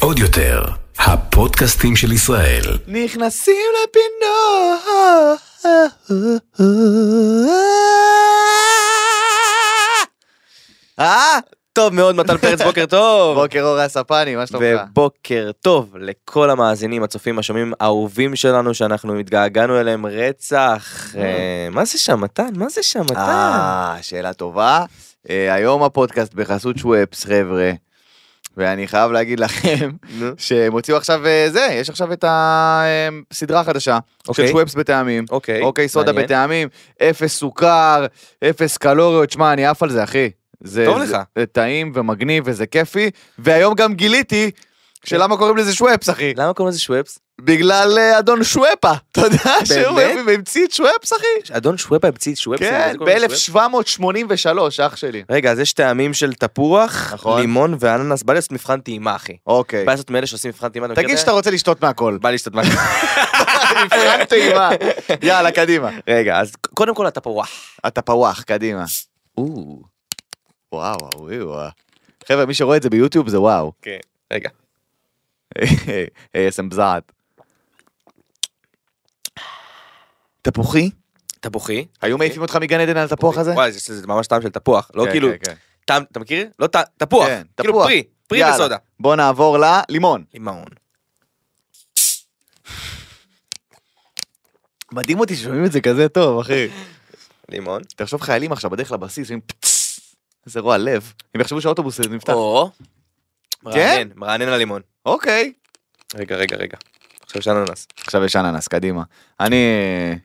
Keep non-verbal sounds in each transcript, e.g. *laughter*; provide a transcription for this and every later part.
עוד יותר, הפודקאסטים של ישראל. נכנסים לפינות. אה? טוב מאוד מתן פרץ *laughs* בוקר טוב. בוקר אור הספני, מה שלומך? ובוקר טוב לכל המאזינים הצופים השומעים האהובים שלנו שאנחנו התגעגענו אליהם רצח. אה, מה זה שם מתן? מה זה שם מתן? אה, שאלה טובה. אה, היום הפודקאסט בחסות שוואפס, חבר'ה. ואני חייב להגיד לכם. *laughs* שהם הוציאו עכשיו אה, זה, יש עכשיו את הסדרה החדשה של אוקיי. שוואפס בטעמים. אוקיי. אוקיי, סודה מעניין. בטעמים, אפס סוכר, אפס קלוריות, שמע, אני עף על זה, אחי. זה, טוב זה, לך. זה טעים ומגניב וזה כיפי, והיום גם גיליתי שלמה קוראים לזה שוואפס, אחי. למה קוראים לזה שוואפס? בגלל אה, אדון שוואפה, אתה יודע שהוא? המציא את שוואפס, אחי? אדון שוואפה המציא שוואפס? כן, זה קוראים לזה שוואפס? ב-1783, אח שלי. רגע, אז יש טעמים של תפוח, נכון. לימון ואננס, בא לעשות מבחן טעימה אחי. אוקיי. בא לעשות מאלה שעושים מבחן טעימה, תגיד את שאתה? רוצה לשתות מהכל. בא לשתות מה... *laughs* מבחן טעימה. יאללה, קדימה. רגע, אז קודם כל התפוח. אתה פווח, קדימה. וואו, וואו, וואו. חבר'ה, מי שרואה את זה ביוטיוב זה וואו. כן. רגע. ASM בזעת. תפוחי? תפוחי. היו מעיפים אותך מגן עדן על התפוח הזה? וואי, לזה ממש טעם של תפוח. לא כן, כאילו, כן, כן. טעם, אתה מכיר? לא טעם, תפוח. כן, כאילו. פרי, פרי. וסודה. בוא נעבור ללימון. לימון. מדהים אותי ששומעים את זה כזה טוב, אחי. *laughs* לימון. תחשוב חיילים עכשיו בדרך לבסיס, אומרים פצצ, איזה רוע לב. הם יחשבו שהאוטובוס נפתח. או. כן? מרענן, מרענן על הלימון. אוקיי. רגע, רגע, רגע. עכשיו יש אננס. עכשיו יש אננס, קדימה. אני,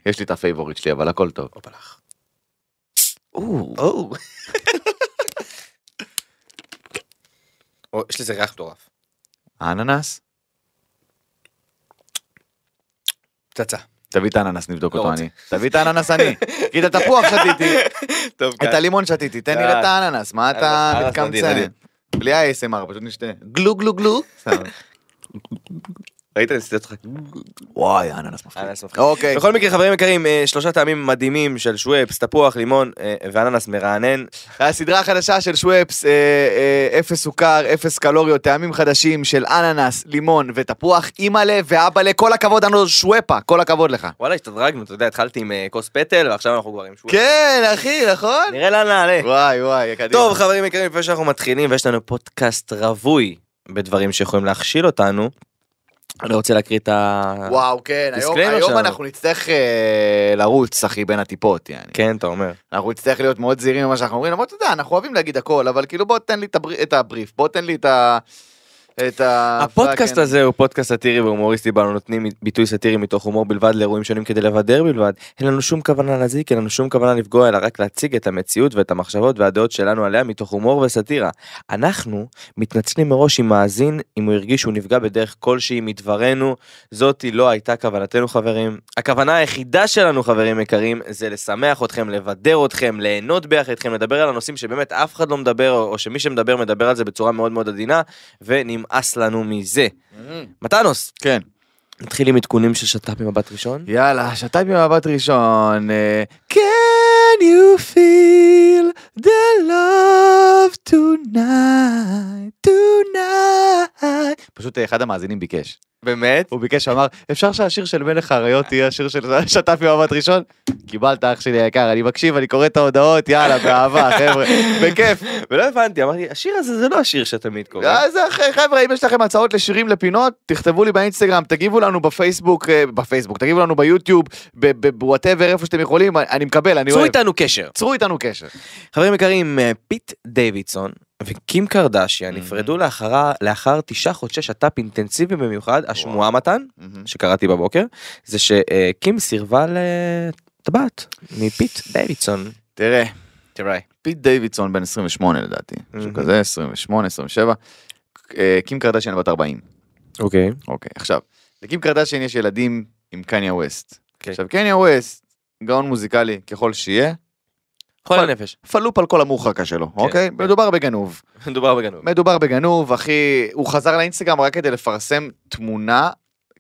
יש לי את ה favorite שלי, אבל הכל טוב. הופה לך. או. יש לזה ריח מטורף. האננס? פצצה. תביא את האננס, נבדוק לא אותו רוצה. אני. תביא את האננס אני. כי *laughs* את התפוח שתיתי, את הלימון שתיתי, תן לי. את האננס, מה אתה מתקמצן? בלי ה-ASMR, פשוט נשתה. גלו גלו גלו. *laughs* ראית? ניסיתי אותך. וואי, האננס מפחיד. אננס מפחיד. אוקיי. בכל מקרה חברים יקרים אה, שלושה טעמים מדהימים של שוואפס תפוח לימון אה, ואננס מרענן הסדרה החדשה של שוואפס, אה, אפס סוכר, אפס קלוריות, טעמים חדשים של אננס, לימון ותפוח, אימא'לה ואבא'לה, כל הכבוד לנו שוואפה, כל הכבוד לך. וואלה השתדרגנו אתה יודע התחלתי עם כוס פטל ועכשיו אנחנו כבר עם שוואפס. כן, אחי, נכון? נראה לאן נעלה. וואי וואי, קדימה. טוב חברים יקרים לפני שאנחנו מתחילים ויש לנו פודקאסט רווי בדברים שיכולים להכשיל אותנו. אני רוצה להקריא את ה... וואו, כן, היום, היום. אנחנו נצטרך אה, לרוץ, אחי, בין הטיפות, יעני. כן אתה אומר. אנחנו נצטרך להיות מאוד זהירים במה שאנחנו אומרים, למרות, אתה יודע, אנחנו אוהבים להגיד הכל, אבל כאילו, בוא תן לי את הבר- את הבריף, בוא תן לי את ה... את ה... הפודקאסט fucking- הזה הוא פודקאסט סאטירי והומוריסטי בו אנו נותנים ביטוי סאטירי מתוך הומור בלבד לאירועים שונים כדי לבדר בלבד. אין לנו שום כוונה להזיק, אין לנו שום כוונה לפגוע, אלא רק להציג את המציאות ואת המחשבות והדעות שלנו עליה מתוך הומור וסאטירה. אנחנו מתנצלים מראש עם מאזין אם הוא הרגיש שהוא נפגע בדרך כלשהי מדברנו, זאתי לא הייתה כוונתנו חברים. הכוונה היחידה שלנו חברים יקרים זה לשמח אתכם, לבדר אתכם, ליהנות ביחד איתכם, לדבר על הנושאים שבאמת אף אחד לא מדבר או שמי שמדבר מדבר על זה בצורה מאוד מאוד עדינה ונמאס לנו מזה. מתנוס, כן. נתחיל עם עדכונים של שת"פ ממבט ראשון. יאללה, שתיים במבט ראשון. אה, Can you feel the love tonight, tonight. פשוט אה, אחד המאזינים ביקש. באמת? הוא ביקש, אמר, אפשר שהשיר של מלך האריות יהיה השיר של שת"פ במבט ראשון? קיבלת אח שלי היקר, אני מקשיב, אני קורא את ההודעות, יאללה, באהבה, חבר'ה, בכיף. ולא הבנתי, אמרתי, השיר הזה זה לא השיר שתמיד קורה. אז אחי, חבר'ה, אם יש לכם הצעות לשירים לפינות, תכתבו לי באינסטגרם, תגיבו לנו בפייסבוק, אה, בפייסבוק, תגיבו לנו ביוטיוב, ב whatever, איפה שאתם יכולים, אני מקבל, אני צרו אוהב. איתנו קשר. צרו איתנו קשר. חברים יקרים, אה, פיט דיווידסון וקים קרדשיאן. נפרדו לאחרה- לאחר תשעה חודשי שת"פ אינטנסיבי במיוחד, השמועה מתן, שקראתי בבוקר, זה שקים סירבה לטבעת מפיט דיווידסון. תראה, תראה. פיט דיווידסון בן 28 לדעתי, משהו. כזה, 28, 27. אה, קים קרדשיין בת 40. אוקיי. אוקיי, עכשיו, לקים קרדשיין יש ילדים עם קניה ווסט. כן. עכשיו, קניה ווסט, גאון מוזיקלי ככל שיהיה, חולה נפש. פלוס על כל המוחרקה שלו, אוקיי? כן. מדובר בגנוב. מדובר בגנוב. מדובר בגנוב, אחי, הוא חזר לאינסטגרם רק כדי לפרסם תמונה,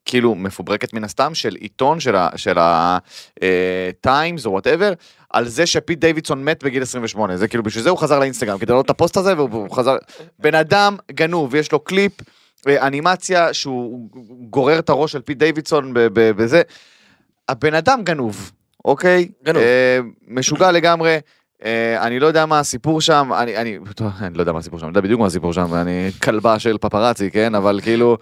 כאילו מפוברקת מן הסתם של עיתון של ה-Times או whatever, על זה שפיט דיווידסון מת בגיל 28, זה כאילו בשביל זה הוא חזר לאינסטגרם, כדי לראות את הפוסט הזה והוא חזר, בן אדם גנוב, יש לו קליפ, אה, אנימציה שהוא גורר את הראש של פיט דיווידסון בזה, הבן אדם גנוב, אוקיי? גנוב. אה, משוגע לגמרי. אה, אני לא יודע מה הסיפור שם, אני, אני, טוב, אני לא יודע מה הסיפור שם, אני יודע בדיוק מה הסיפור שם, אני כלבה של פפרצי, כן? אבל כאילו,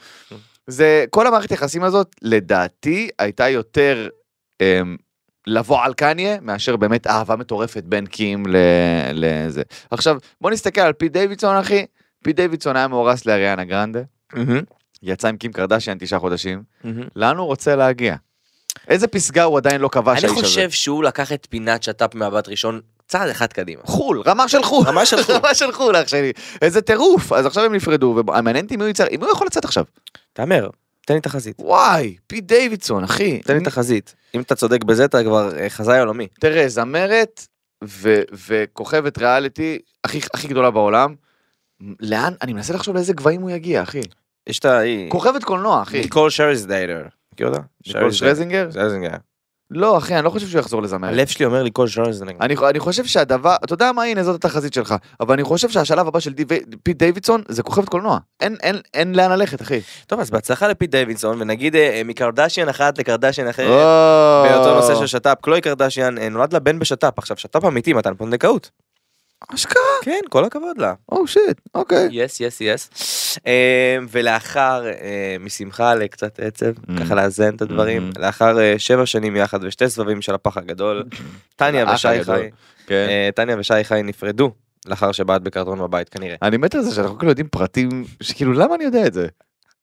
זה, כל המערכת יחסים הזאת, לדעתי, הייתה יותר אה, לבוא על קניה, מאשר באמת אהבה מטורפת בין קים ל- לזה. עכשיו, בוא נסתכל על פיט דיווידסון, אחי. פיט דיווידסון היה מאורס לאריאנה גרנדה, מהמם, יצא עם קים קרדשיאן תשעה חודשים, מהמם. לאן הוא רוצה להגיע? איזה פסגה הוא עדיין לא כבש האיש הזה? חושב שהוא לקח את פינת שת"פ מהבת ראשון צעד אחד קדימה. חו"ל, רמה של חו"ל. רמה של חו"ל. *laughs* רמה של חו"ל, אח שלי. איזה טירוף. אז עכשיו הם נפרדו, ומעניין אותי אם הוא יצא, אם הוא יכול לצאת עכשיו. תהמר, תן לי תחזית. וואי, פיט דיווידסון, אחי. תן לי תחזית. אם אתה צודק בזה אתה כבר אה, חזאי עולמי. תראה, זמרת ו- וכוכבת ריאליטי הכי הכי גדולה בעולם. לאן, אני מנסה לחשוב לאיזה גבהים הוא יגיע, אחי. יש את ה... כוכבת קולנוע, אחי. ניקול שרזדיידר. מכיר אותה? ניקול שרזינגר? שרזינגר. לא, אחי, אני לא חושב שהוא יחזור לזמרת. הלב שלי אומר ניקול שרזינגר. אני, אני חושב שהדבר, אתה יודע מה, הנה זאת התחזית שלך, אבל אני חושב שהשלב הבא של דיו, פיט דיווידסון זה כוכבת קולנוע. אין, אין, אין לאן ללכת, אחי. טוב אז בהצלחה לפיט דיווידסון ונגיד אה, מקרדשיאן אחת לקרדשיאן אחרת. או. באותו נושא של שת"פ, קלוי קרדשיאן אה, נולד לה בן בשת"פ, עכשיו שת"פ אמיתי מתן פונדקאות. אשכרה? כן, כל הכבוד לה. Oh shit, אוקיי. Yes yes yes. ולאחר אה, משמחה לקצת עצב, Mm. ככה לאזן את הדברים, Mm. לאחר אה, שבע שנים יחד ושתי סבבים של הפח הגדול, טניה האח ושי. חי, כן. אה, טניה ושי חי נפרדו לאחר שבעט בקרטון בבית כנראה. אני מת על זה שאנחנו כאילו יודעים פרטים, שכאילו למה אני יודע את זה?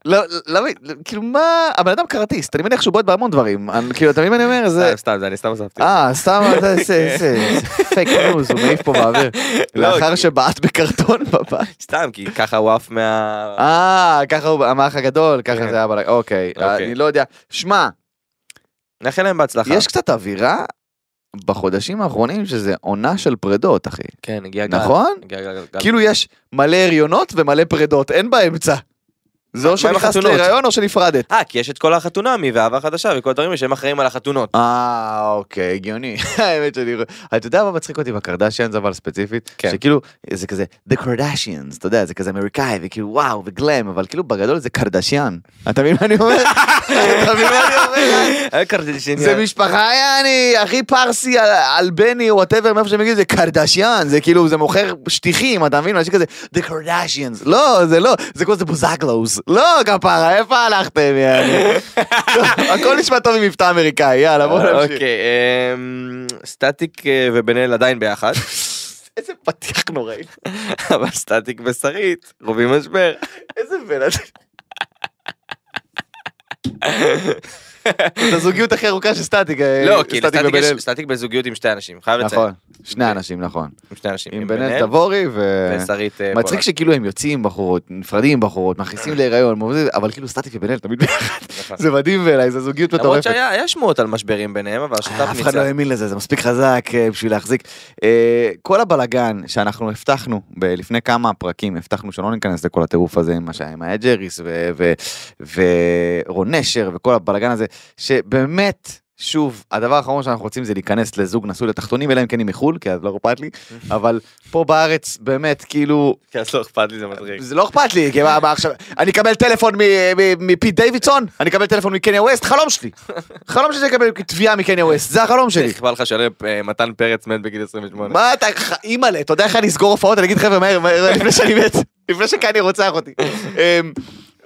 לא, למה, כאילו מה, הבן אדם קראטיסט, אני מניח שהוא בועט בהמון דברים, כאילו אתה מבין מה אני אומר? זה, סתם זה אני סתם הוספתי. אה, סתם, זה- זה זה- פייק ניוז, הוא מעיף פה באוויר. לא, לאחר שבעט בקרטון בבית. סתם כי ככה הוא עף מה... אה, ככה הוא, המאח הגדול, ככה כן. זה היה בלגן, אוקיי, אוקיי. אני לא יודע. שמע, נאחל להם בהצלחה. יש קצת אווירה בחודשים האחרונים שזה עונה של פרדות, אחי. כן הגיע גל. נכון? כאילו יש מלא הריונות ומלא פרדות, אין באמצע. זה עם שנכנסת? להיריון או שנפרדת. אה כי יש את כל החתונמי ואהבה חדשה וכל הדברים שהם אחראים על החתונות. אה, אוקיי, הגיוני. *laughs* האמת שאני... אתה יודע מה מצחיק אותי בקרדשיאנס אבל ספציפית? כן. שכאילו, זה כזה, The Kardashians, אתה יודע, זה כזה אמריקאי, וכאילו וואו, וגלם, אבל כאילו בגדול זה קרדשיאן. אתה מבין מה אני אומר? *laughs* אתה מבין מה אני אומר? אה, זה משפחה יעני, הכי פרסי, אל- אלבני, whatever, מאיפה שהם מגיעים, זה קרדשיאן, זה כאילו, זה מוכר שטיחים, אתה מבין? אנשים כזה, The Kardashians, לא, זה לא, זה כמו זה בוזגלוס, לא, כפרה, איפה הלכתם, יעני? *laughs* הכל נשמע טוב עם מבטא אמריקאי, יאללה, בוא נמשיך. אוקיי, אמ, סטטיק אה, ובן אל עדיין ביחד, *laughs* איזה פתיח נוראי, *laughs* אבל סטטיק ושרית, רובים משבר. איזה בן אדם. את הזוגיות הכי ארוכה של סטטיק, אה, לא, כי סטטיק לסטטיק ובן יש אל. סטטיק בזוגיות עם שתי אנשים, חייב לציין. נכון, שני אנשים, נכון. עם שני אנשים. עם בן אל תבורי ו... ושרית אה, מצחיק. שכאילו הם יוצאים בחורות, נפרדים בחורות, מכניסים להיריון, אבל כאילו סטטיק אל תמיד ביחד. נכון. זה מדהים בעיניי, זה זוגיות למרות מטורפת. שהיה היה שמועות על משברים ביניהם, אבל השת"פ אף אחד ניצח. לא האמין לזה, זה מספיק חזק אה, בשביל להחזיק. אה, כל הבלגן שאנחנו הבטחנו לפני כמה פרקים, הבטחנו שלא ניכנס לכל הטירוף הזה עם שהיה האג'ריס ורון נשר וכל הבלגן הזה, שבאמת, שוב, הדבר האחרון שאנחנו רוצים זה להיכנס לזוג נשוי לתחתונים, אלא אם כן היא מחו"ל, כי אז לא אכפת לי, *laughs* אבל פה בארץ באמת כאילו כי אז לא אכפת לי זה מצחיק. זה לא אכפת לי, כי מה, מה עכשיו, אני אקבל טלפון מפיט דיווידסון, אני אקבל טלפון מקניה ווסט, חלום שלי. *laughs* חלום שלי לקבל תביעה מקניה ווסט, זה החלום שלי. איך לך שלם אה, מתן פרץ מת בגיל 28. מה אתה, אימא'לה, אתה יודע איך אני אסגור הופעות? אני אגיד חבר'ה מהר, מהר, לפני שאני מת, לפני שקניה רוצח אותי. *laughs* אמ,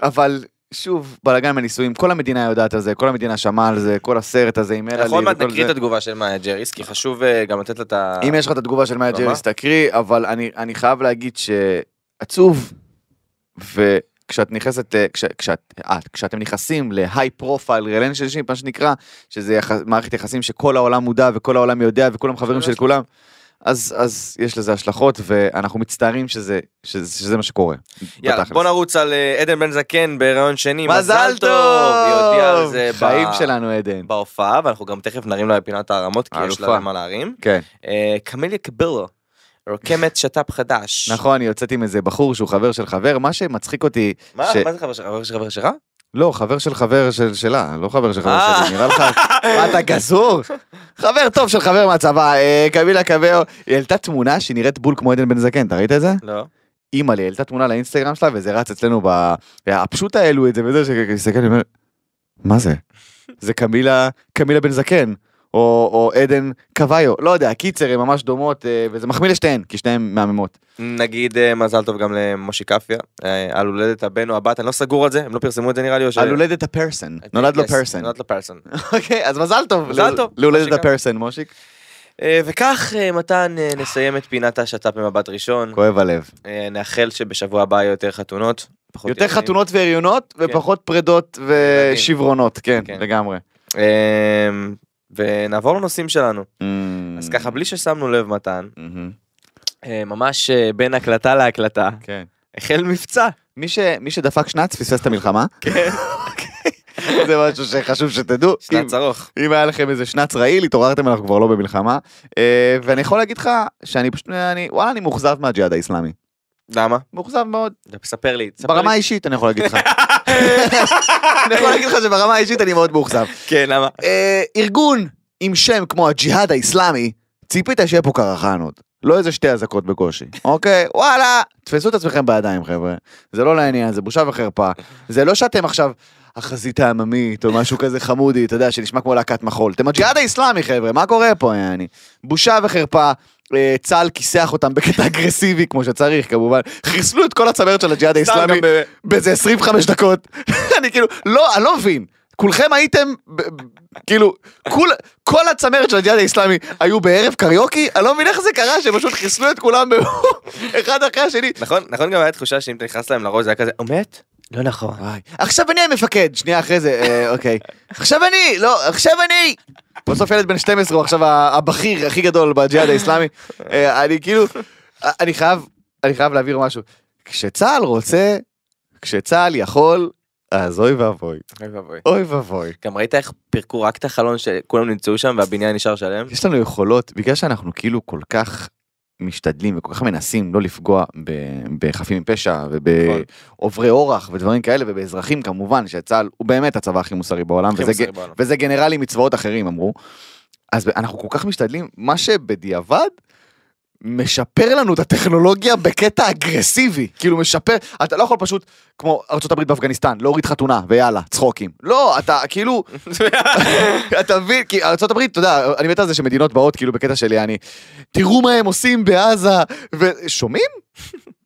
אבל שוב, בלאגן בנישואים, כל המדינה יודעת על זה, כל המדינה שמעה על זה, כל הסרט הזה עם אלעלי אנחנו עוד מעט וכל נקריא את זה. התגובה של מאיה ג'ריס, כי חשוב אה, גם לתת לה את ה... אם יש לך את התגובה של מאיה? ג'ריס תקריא, אבל אני, אני חייב להגיד שעצוב, וכשאת נכנסת, ל- כש, כשאת, את, כשאתם נכנסים ל high profile relationship, מה שנקרא, שזה יח, מערכת יחסים שכל העולם מודע וכל העולם יודע וכולם חברים של כולם, אז, אז יש לזה השלכות, ואנחנו מצטערים שזה, שזה, שזה מה שקורה. יאללה, בתכלס. בוא נרוץ על אה, עדן בן זקן בהיריון שני, מזל טוב! היא הודיעה על זה ב- חיים שלנו עדן. בהופעה, ואנחנו גם תכף נרים לה פינת הערמות, כי יש לה. מה להרים. כן, אה, קמיליה קבילו, רוקמת *laughs* שת"פ חדש. נכון, אני יוצאת עם איזה בחור שהוא חבר של חבר, מה שמצחיק אותי, מה ש- מה זה חבר שלך? חבר של חבר שלך? לא, חבר של חבר של שלה, לא חבר של חבר אה. שלי, נראה לך, מה אתה גזור? חבר טוב של חבר מהצבא, אה, קבילה קבאו, היא העלתה תמונה שנראית בול כמו עדן בן זקן, אתה ראית את זה? לא. אימא לי העלתה תמונה לאינסטגרם שלה וזה רץ אצלנו ב... הפשוט העלו את זה וזה אומר, מה זה? זה קמילה, קמילה בן זקן. או, או עדן קוויו, לא יודע, קיצר, הן ממש דומות, אה, וזה מחמיא לשתיהן, כי שתיהן מהממות. נגיד אה, מזל טוב גם למושי קפיה, אה, על הולדת הבן או הבת, אני לא סגור על זה, הם לא פרסמו את זה נראה לי או ש... על הולדת הפרסן, נולד לו Yes, פרסן. נולד לו פרסון. *laughs* אוקיי, אז מזל טוב. מזל טוב, להולדת. הפרסן, מושיק. וכך מתן נסיים את פינת השת"פ במבט ראשון, כואב הלב. נאחל שבשבוע הבא יהיו יותר חתונות. יותר. חתונות והריונות, ופחות פרידות ושברונות, כן, כן. לגמרי. ונעבור לנושאים שלנו. Mm. אז ככה בלי ששמנו לב מתן, מהמם. אה, ממש אה, בין הקלטה להקלטה, כן. החל מבצע. מי ש- מי שדפק שנץ פספס את המלחמה, כן. זה משהו שחשוב שתדעו. שנץ ארוך. אם היה לכם איזה שנץ רעיל, התעוררתם, אנחנו כבר לא במלחמה. אה, ואני יכול להגיד לך שאני פשוט, אני, וואלה, אני מאוכזב מהג'יהאד האיסלאמי. למה? מאוכזב מאוד. ספר לי. ספר ברמה. האישית אני יכול להגיד לך. *laughs* אני יכול להגיד לך שברמה האישית אני מאוד מאוכזב. כן, למה? אה, ארגון עם שם כמו הג'יהאד האיסלאמי, ציפית שיהיה פה קרחנות. לא איזה שתי אזעקות בקושי, אוקיי? וואלה, תפסו את עצמכם בידיים חבר'ה. זה לא לעניין, זה בושה וחרפה. זה לא שאתם עכשיו החזית העממית או משהו כזה חמודי, אתה יודע, שנשמע כמו להקת מחול. אתם הג'יהאד האיסלאמי חבר'ה, מה קורה פה יעני? בושה וחרפה. אה, צה"ל כיסח אותם בקטע אגרסיבי כמו שצריך כמובן חיסלו את כל הצמרת של הג'יהאד האיסלאמי באיזה 25 דקות. *laughs* אני כאילו, לא, אני לא מבין. כולכם הייתם, כאילו, כול, כל הצמרת של הג'יהאד האיסלאמי היו בערב קריוקי, אני לא מבין איך זה קרה שהם פשוט חיסלו את כולם *laughs* אחד אחרי השני. נכון, נכון גם היה תחושה שאם אתה נכנס להם לראש זה היה כזה, הוא מת? לא נכון. וואי, עכשיו אני המפקד, שנייה אחרי זה, אה, אוקיי. עכשיו אני, לא, עכשיו אני. בסוף ילד בן 12 הוא עכשיו הבכיר הכי גדול בג'יהאד האיסלאמי. אה, אני כאילו, אה, אני חייב, אני חייב להבהיר משהו. כשצה"ל רוצה, כשצה"ל יכול, אז אוי ואבוי, אוי ואבוי. אוי ואבוי. גם ראית איך פירקו רק את החלון שכולם נמצאו שם והבניין נשאר שלם? יש לנו יכולות, בגלל שאנחנו כאילו כל כך משתדלים וכל כך מנסים לא לפגוע בחפים מפשע נכון. ובעוברי אורח ודברים כאלה ובאזרחים כמובן שצה"ל הוא באמת הצבא הכי מוסרי בעולם הכי וזה, מוסרי ג- בעולם. וזה גנרלים מצבאות אחרים אמרו. אז אנחנו כל כך משתדלים מה שבדיעבד משפר לנו את הטכנולוגיה בקטע אגרסיבי כאילו משפר אתה לא יכול פשוט כמו ארה"ב באפגניסטן להוריד חתונה ויאללה צחוקים לא אתה כאילו *laughs* אתה מבין כי ארה"ב אתה יודע אני מת על זה שמדינות באות כאילו בקטע של יעני תראו מה הם עושים בעזה ושומעים?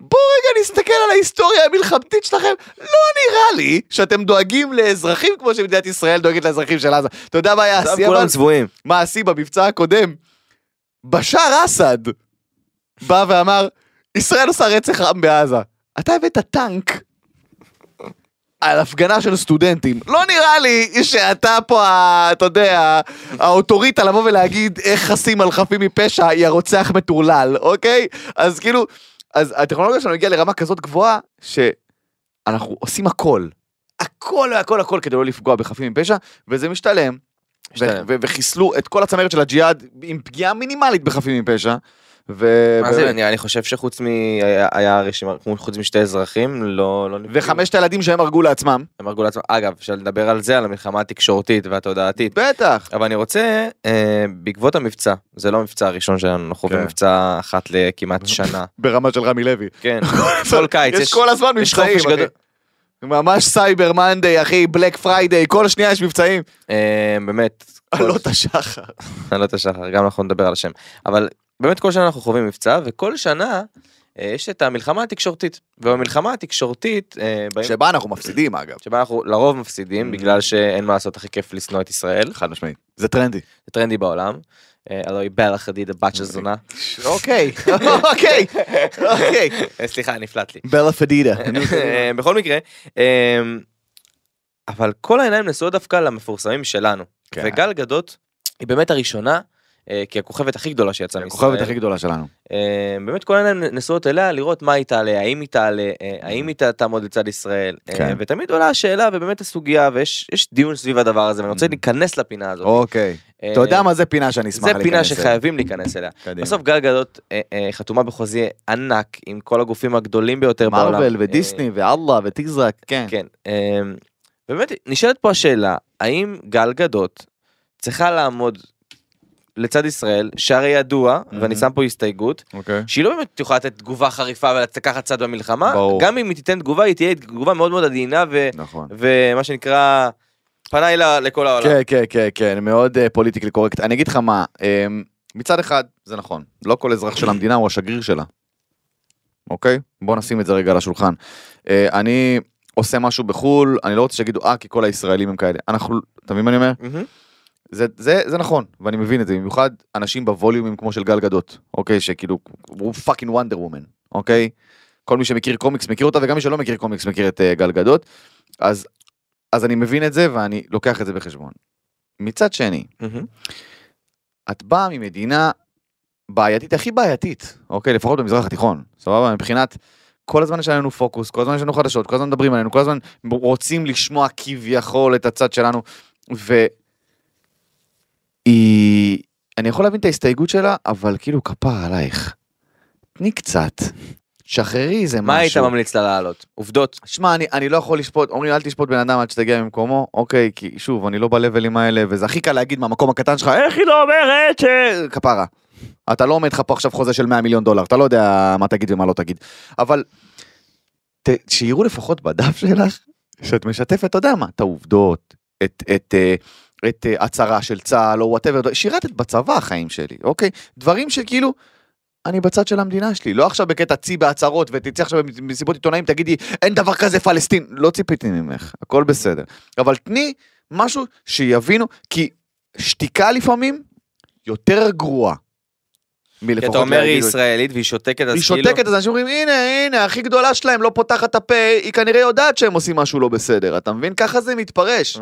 בוא רגע נסתכל על ההיסטוריה המלחמתית שלכם לא נראה לי שאתם דואגים לאזרחים כמו שמדינת ישראל דואגת לאזרחים של עזה אתה יודע מה היה השיא? כולם צבועים. מה השיא במבצע הקודם? בשאר אסד בא ואמר ישראל עושה רצח עם בעזה. אתה הבאת טנק על הפגנה של סטודנטים. לא נראה לי שאתה פה אתה יודע האוטוריטה לבוא ולהגיד איך חסים על חפים מפשע יא רוצח מטורלל אוקיי? אז כאילו אז הטכנולוגיה שלנו הגיעה לרמה כזאת גבוהה שאנחנו עושים הכל. הכל הכל הכל כדי לא לפגוע בחפים מפשע וזה משתלם. משתלם. וחיסלו את כל הצמרת של הג'יהאד עם פגיעה מינימלית בחפים מפשע. ו- מה זה, אני אני חושב שחוץ מ... היה- היה רשימה, חוץ משתי אזרחים, לא... לא. וחמשת הילדים שהם הרגו לעצמם. הם הרגו לעצמם. אגב, אפשר לדבר על זה, על המלחמה התקשורתית והתודעתית. בטח. אבל אני רוצה, אה, בעקבות המבצע, זה לא המבצע הראשון שלנו, אנחנו כן. במבצע אחת לכמעט *laughs* שנה. ברמה של רמי לוי. כן, *laughs* כל קיץ. יש כל הזמן מבצעים. אחי. גדול. ממש Cyber Monday אחי Black Friday כל שנייה יש מבצעים. אה, באמת. עלות השחר. עלות השחר, גם אנחנו נדבר על השם. אבל באמת כל שנה אנחנו חווים מבצע, וכל שנה אה, יש את המלחמה התקשורתית. ובמלחמה התקשורתית, אה, שבה אנחנו מפסידים אגב. שבה אנחנו לרוב מפסידים, Mm. בגלל שאין מה לעשות, הכי כיף לשנוא את ישראל. חד משמעית. זה טרנדי. זה טרנדי בעולם. אה, הלוא היא בלה חדידה בת של זונה. אוקיי. *laughs* אוקיי. אוקיי. סליחה, נפלט לי. בלה פדידה. בכל מקרה, אבל כל העיניים נשואות דווקא למפורסמים שלנו. כן. וגל גדות היא באמת הראשונה, כי הכוכבת הכי גדולה שיצאה מישראל. הכוכבת הכי גדולה שלנו. אה, באמת כל העיניים נשואות אליה לראות מה היא תעלה, האם היא תעלה, אה, האם היא תעמוד לצד ישראל. אה, כן. ותמיד עולה השאלה ובאמת הסוגיה ויש יש דיון סביב הדבר הזה ואני רוצה Mm. להיכנס לפינה הזאת. אוקיי. אה, אתה יודע מה זה פינה שאני אשמח זה להיכנס פינה אליה. שחייבים להיכנס אליה. בסוף גל גדות אה, אה, חתומה בחוזה ענק עם כל הגופים הגדולים ביותר בעולם. מרוויל אה, ודיסני ואללה וטיזרק. כן. כן. אה, ובאמת נשאלת פה השאלה, האם גל גדות צריכה לעמוד לצד ישראל, שהרי ידוע, ואני מהמם. שם פה הסתייגות, אוקיי. שהיא לא באמת יכולה לתת תגובה חריפה ולקחת צד במלחמה, ברור. גם אם היא תיתן תגובה, היא תהיה תגובה מאוד מאוד עדינה ו- נכון. ומה שנקרא, פניי לכל העולם. כן, כן, כן, כן, מאוד פוליטיקלי קורקט. אני אגיד לך מה, אמ, מצד אחד, זה נכון, לא כל אזרח של המדינה הוא השגריר שלה. אוקיי? בוא נשים את זה רגע על השולחן. אה, אני עושה משהו בחו"ל, אני לא רוצה שיגידו, אה, כי כל הישראלים הם כאלה. אנחנו, אתה מבין מה אני אומר? מהמם. זה, זה, זה נכון, ואני מבין את זה, במיוחד אנשים ב volume ים כמו של גל גדות, אוקיי? שכאילו, הוא fucking Wonder Woman, אוקיי? כל מי שמכיר קומיקס מכיר אותה, וגם מי שלא מכיר קומיקס מכיר את uh, גל גדות. אז, אז אני מבין את זה, ואני לוקח את זה בחשבון. מצד שני, מהמם. את באה ממדינה בעייתית, הכי בעייתית, אוקיי? לפחות במזרח התיכון, סבבה? מבחינת... כל הזמן יש עלינו פוקוס, כל הזמן יש לנו חדשות, כל הזמן מדברים עלינו, כל הזמן רוצים לשמוע כביכול את הצד שלנו, ו... היא... אני יכול להבין את ההסתייגות שלה, אבל כאילו כפרה עלייך. תני קצת. שחררי איזה משהו. מה היית ממליץ לה לעלות? עובדות. שמע, אני, אני לא יכול לשפוט, אומרים אל תשפוט בן אדם עד שתגיע ממקומו, אוקיי, כי שוב, אני לא בלבלים האלה, וזה הכי קל להגיד מהמקום הקטן שלך, איך היא לא אומרת ש... כפרה. אתה לא עומד לך פה עכשיו חוזה של 100 מיליון דולר, אתה לא יודע מה תגיד ומה לא תגיד. אבל, ת, שיראו לפחות בדף שלך, שאת משתפת, אתה יודע מה, את העובדות, את, את, אה, את אה, הצהרה של צה"ל או וואטאבר, שירתת בצבא החיים שלי, אוקיי? דברים שכאילו, אני בצד של המדינה שלי, לא עכשיו בקטע צי בהצהרות ותצא עכשיו במסיבות עיתונאים תגידי אין דבר כזה פלסטין, לא ציפיתי ממך, הכל בסדר, אבל תני משהו שיבינו, כי שתיקה לפעמים יותר גרועה. כי אתה אומר היא ישראלית והיא שותקת, אז היא כאילו... שותקת, אז אנשים אומרים, הנה, הנה, הכי גדולה שלהם לא פותחת את הפה, היא כנראה יודעת שהם עושים משהו לא בסדר, אתה מבין? ככה זה מתפרש.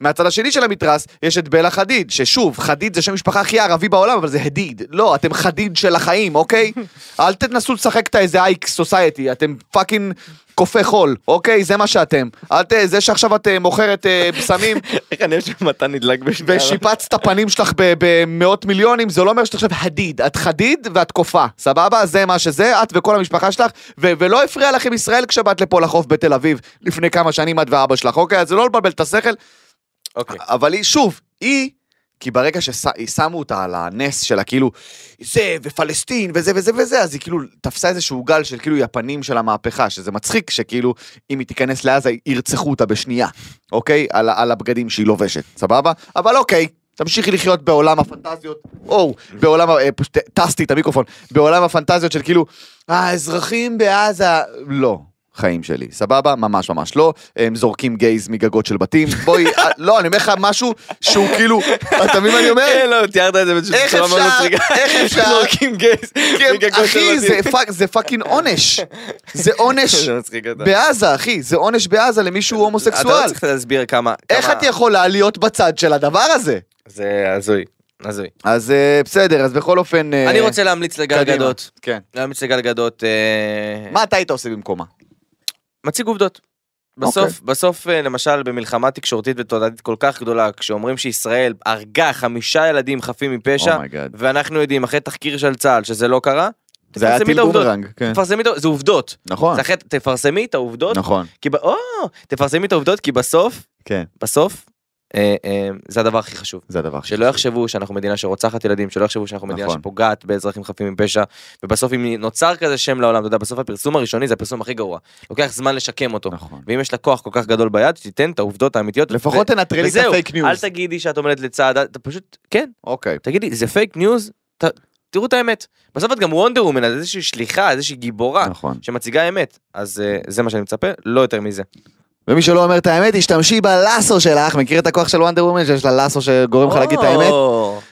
מהצד השני של המתרס יש את בלה חדיד, ששוב, חדיד זה שם משפחה הכי ערבי בעולם, אבל זה Hadid. לא, אתם חדיד של החיים, אוקיי? *laughs* אל תנסו לשחק את איזה high society, אתם fucking קופי חול, אוקיי? זה מה שאתם. אל ת... זה שעכשיו את אה, מוכרת אה, בשמים *laughs* איך אני חושב שמתן נדלק בשנייה. ושיפצת את הפנים שלך במאות מיליונים, זה לא אומר שאת עכשיו הדיד. את חדיד ואת קופה, סבבה? זה מה שזה, את וכל המשפחה שלך, ו- ולא הפריע לכם ישראל כשבאת לפה לחוף בתל אביב לפני כמה שנים את ואבא שלך, אוקיי? אז זה לא לבלבל את השכל, אוקיי. אבל היא, שוב, היא, כי ברגע ששמו אותה על הנס שלה, כאילו, זה, ופלסטין, וזה וזה וזה, אז היא כאילו תפסה איזשהו גל של כאילו הפנים של המהפכה, שזה מצחיק שכאילו, אם היא תיכנס לעזה, ירצחו אותה בשנייה, אוקיי? על, על הבגדים שהיא לובשת, סבבה? אבל אוקיי. תמשיכי לחיות בעולם הפנטזיות, או בעולם, אה, טסתי את המיקרופון, בעולם הפנטזיות של כאילו, האזרחים בעזה, לא, חיים שלי, סבבה? ממש ממש לא, הם זורקים גייז מגגות של בתים, בואי, אה, לא, אני אומר לך משהו שהוא כאילו, אתה מבין מה אני אומר? כן, לא, תיארת את זה בצורה איך מאוד אפשר, מצחיקה. איך אפשר, זורקים גייז. מגגות של אחי, בתים. fuck- זה fucking עונש, זה עונש. *laughs* בעזה, אחי, זה עונש בעזה למישהו אתה לא הומוסקסואל. צריך להסביר כמה... איך את יכולה להיות בצד של הדבר הזה? זה הזוי. הזוי. אז אה, בסדר, אז בכל אופן... אה, אני רוצה להמליץ לגל קדימה. גדות. כן. להמליץ לגל גדות. אה, מה אתה היית עושה במקומה? מציג עובדות. בסוף, אוקיי. בסוף אה, למשל במלחמה תקשורתית ותודעתית כל כך גדולה, כשאומרים שישראל הרגה חמישה ילדים חפים מפשע, oh my god. ואנחנו יודעים אחרי תחקיר של צה"ל שזה לא קרה, זה היה טיל העובדות. בומרנג, כן. תפרסמי את ה- זה עובדות. נכון, זה אחרי- תפרסמי את העובדות, נכון, כי או, תפרסמי את העובדות כי בסוף, כן, בסוף, זה הדבר הכי חשוב. זה הדבר. הכי שלא חשוב. יחשבו שאנחנו מדינה שרוצחת ילדים, שלא יחשבו שאנחנו מדינה נכון. שפוגעת באזרחים חפים מפשע, ובסוף אם נוצר כזה שם לעולם, אתה יודע, בסוף הפרסום הראשוני זה הפרסום הכי גרוע. לוקח זמן לשקם אותו. נכון. ואם יש לה כוח כל כך גדול ביד, תיתן את העובדות האמיתיות. לפחות תנטרלי את הפייק אל news. תגידי שאת עומדת לצד, אתה פשוט, כן, אוקיי. תגידי, זה fake news, תראו את האמת. בסוף את גם וונדר וומן, את איזושהי שליחה, איזושהי גיבורה, נכון. שמציגה אמת. אז אה, זה מה שאני מצפה, לא יותר מזה. ומי שלא אומר את האמת, תשתמשי בלאסו שלך, מכיר את הכוח של וונדר וומן שיש לה לאסו שגורם לך להגיד את האמת?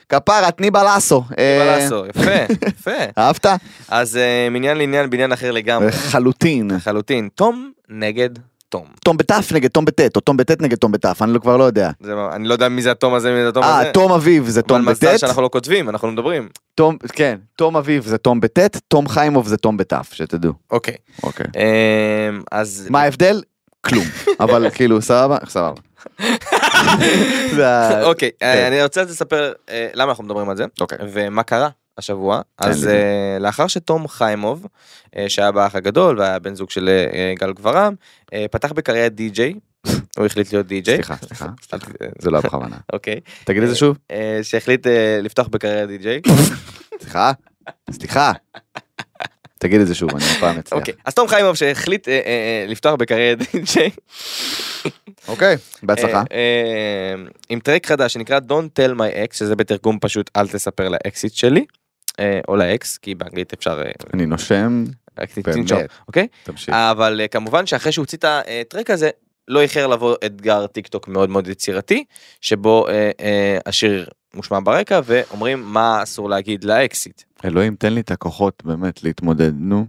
כפרה, תני בלאסו. אה, בלאסו, יפה, *laughs* יפה. אהבת? אז אה, מעניין לעניין בעניין אחר לגמרי, לחלוטין. לחלוטין. תום נגד תום. תום בתף נגד תום בטט, או תום בטט נגד תום בתף, אני לא- כבר לא יודע. אני לא יודע מי זה התום הזה, מי זה התום הזה. אה, תום אביב זה תום אבל מזל בטט, שאנחנו לא כותבים, אנחנו מדברים. תום, כן, תום אביב זה תום בטט, תום חיימוב זה תום בתף, שתדעו. אוקיי. אוקיי. אמ, אז... מה ההבדל? כלום. *laughs* אבל כאילו, סבבה? סבבה. *laughs* אוקיי, כן. אה, אני רוצה לספר אה, למה אנחנו מדברים על זה, אוקיי. ומה קרה השבוע. אז. אה, לאחר שתום חיימוב, שהיה באח הגדול והיה בן זוג של גל גברם, פתח בקריירת די-ג'יי. הוא החליט להיות די-ג'יי. סליחה, סליחה, *laughs* זה לא היה בכוונה. אוקיי. תגיד את זה שוב. שהחליט לפתוח בקריירה די-ג'יי. סליחה, סליחה. תגיד את זה שוב, אני הפעם אצליח. אוקיי. אז תום חיימוב שהחליט אה, אה, אה, לפתוח בקריירה *laughs* די-ג'יי. אוקיי, בהצלחה. עם טרק חדש שנקרא Don't tell my ex שזה בתרגום פשוט אל תספר לאקסיט שלי. או לאקס כי באנגלית אפשר אני נושם, באמת. אוקיי? תמשיך. אבל כמובן שאחרי שהוא הוציא את ה track הזה לא איחר לבוא אתגר טיק טוק מאוד מאוד יצירתי שבו השיר מושמע ברקע ואומרים מה אסור להגיד לאקסיט. אלוהים, תן לי את הכוחות באמת להתמודד, נו.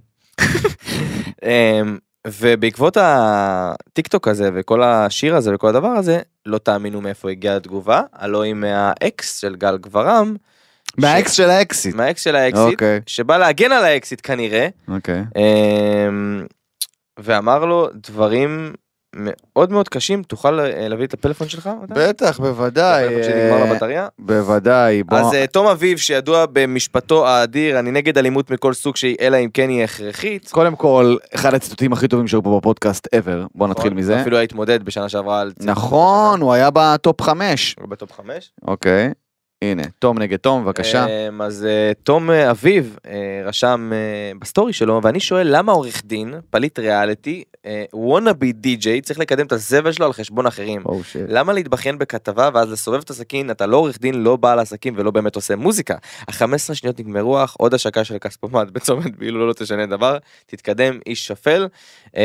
אמ, ובעקבות הטיק טוק הזה וכל השיר הזה וכל הדבר הזה לא תאמינו מאיפה הגיעה התגובה הלא היא מהאקס של גל גברם מהאקס של האקסיט. מהאקס של האקסיט אוקיי, שבא להגן על האקסיט כנראה אוקיי. אמ, ואמר לו דברים מאוד מאוד קשים תוכל אה, להביא את הפלאפון שלך? בטח, בוודאי. הפלאפון שנגמר אה, לבטריה? בוודאי, בוא. אז אה, תום אביב שידוע במשפטו האדיר אני נגד אלימות מכל סוג שהיא אלא אם כן היא הכרחית. קודם כל, אחד הציטוטים הכי טובים שהיו פה בפודקאסט ever, בוא נתחיל נכון? מזה. הוא אפילו היה התמודד בשנה שעברה על נכון, הוא היה ב top חמש. הוא ב top חמש. אוקיי, הנה, תום נגד תום, בבקשה. אמ, אז אה, תום אה, אביב אה, רשם ב story שלו ואני שואל למה עורך דין פליט ריאליטי wannabe DJ צריך לקדם את הזבל שלו על חשבון אחרים. Oh. למה להתבכיין בכתבה ואז לסובב את הסכין אתה לא עורך דין לא בעל עסקים ולא באמת עושה מוזיקה. ה-15 שניות נגמרו עוד השקה של כספומט *laughs* בצומת כאילו לא תשנה דבר תתקדם איש שפל אמ,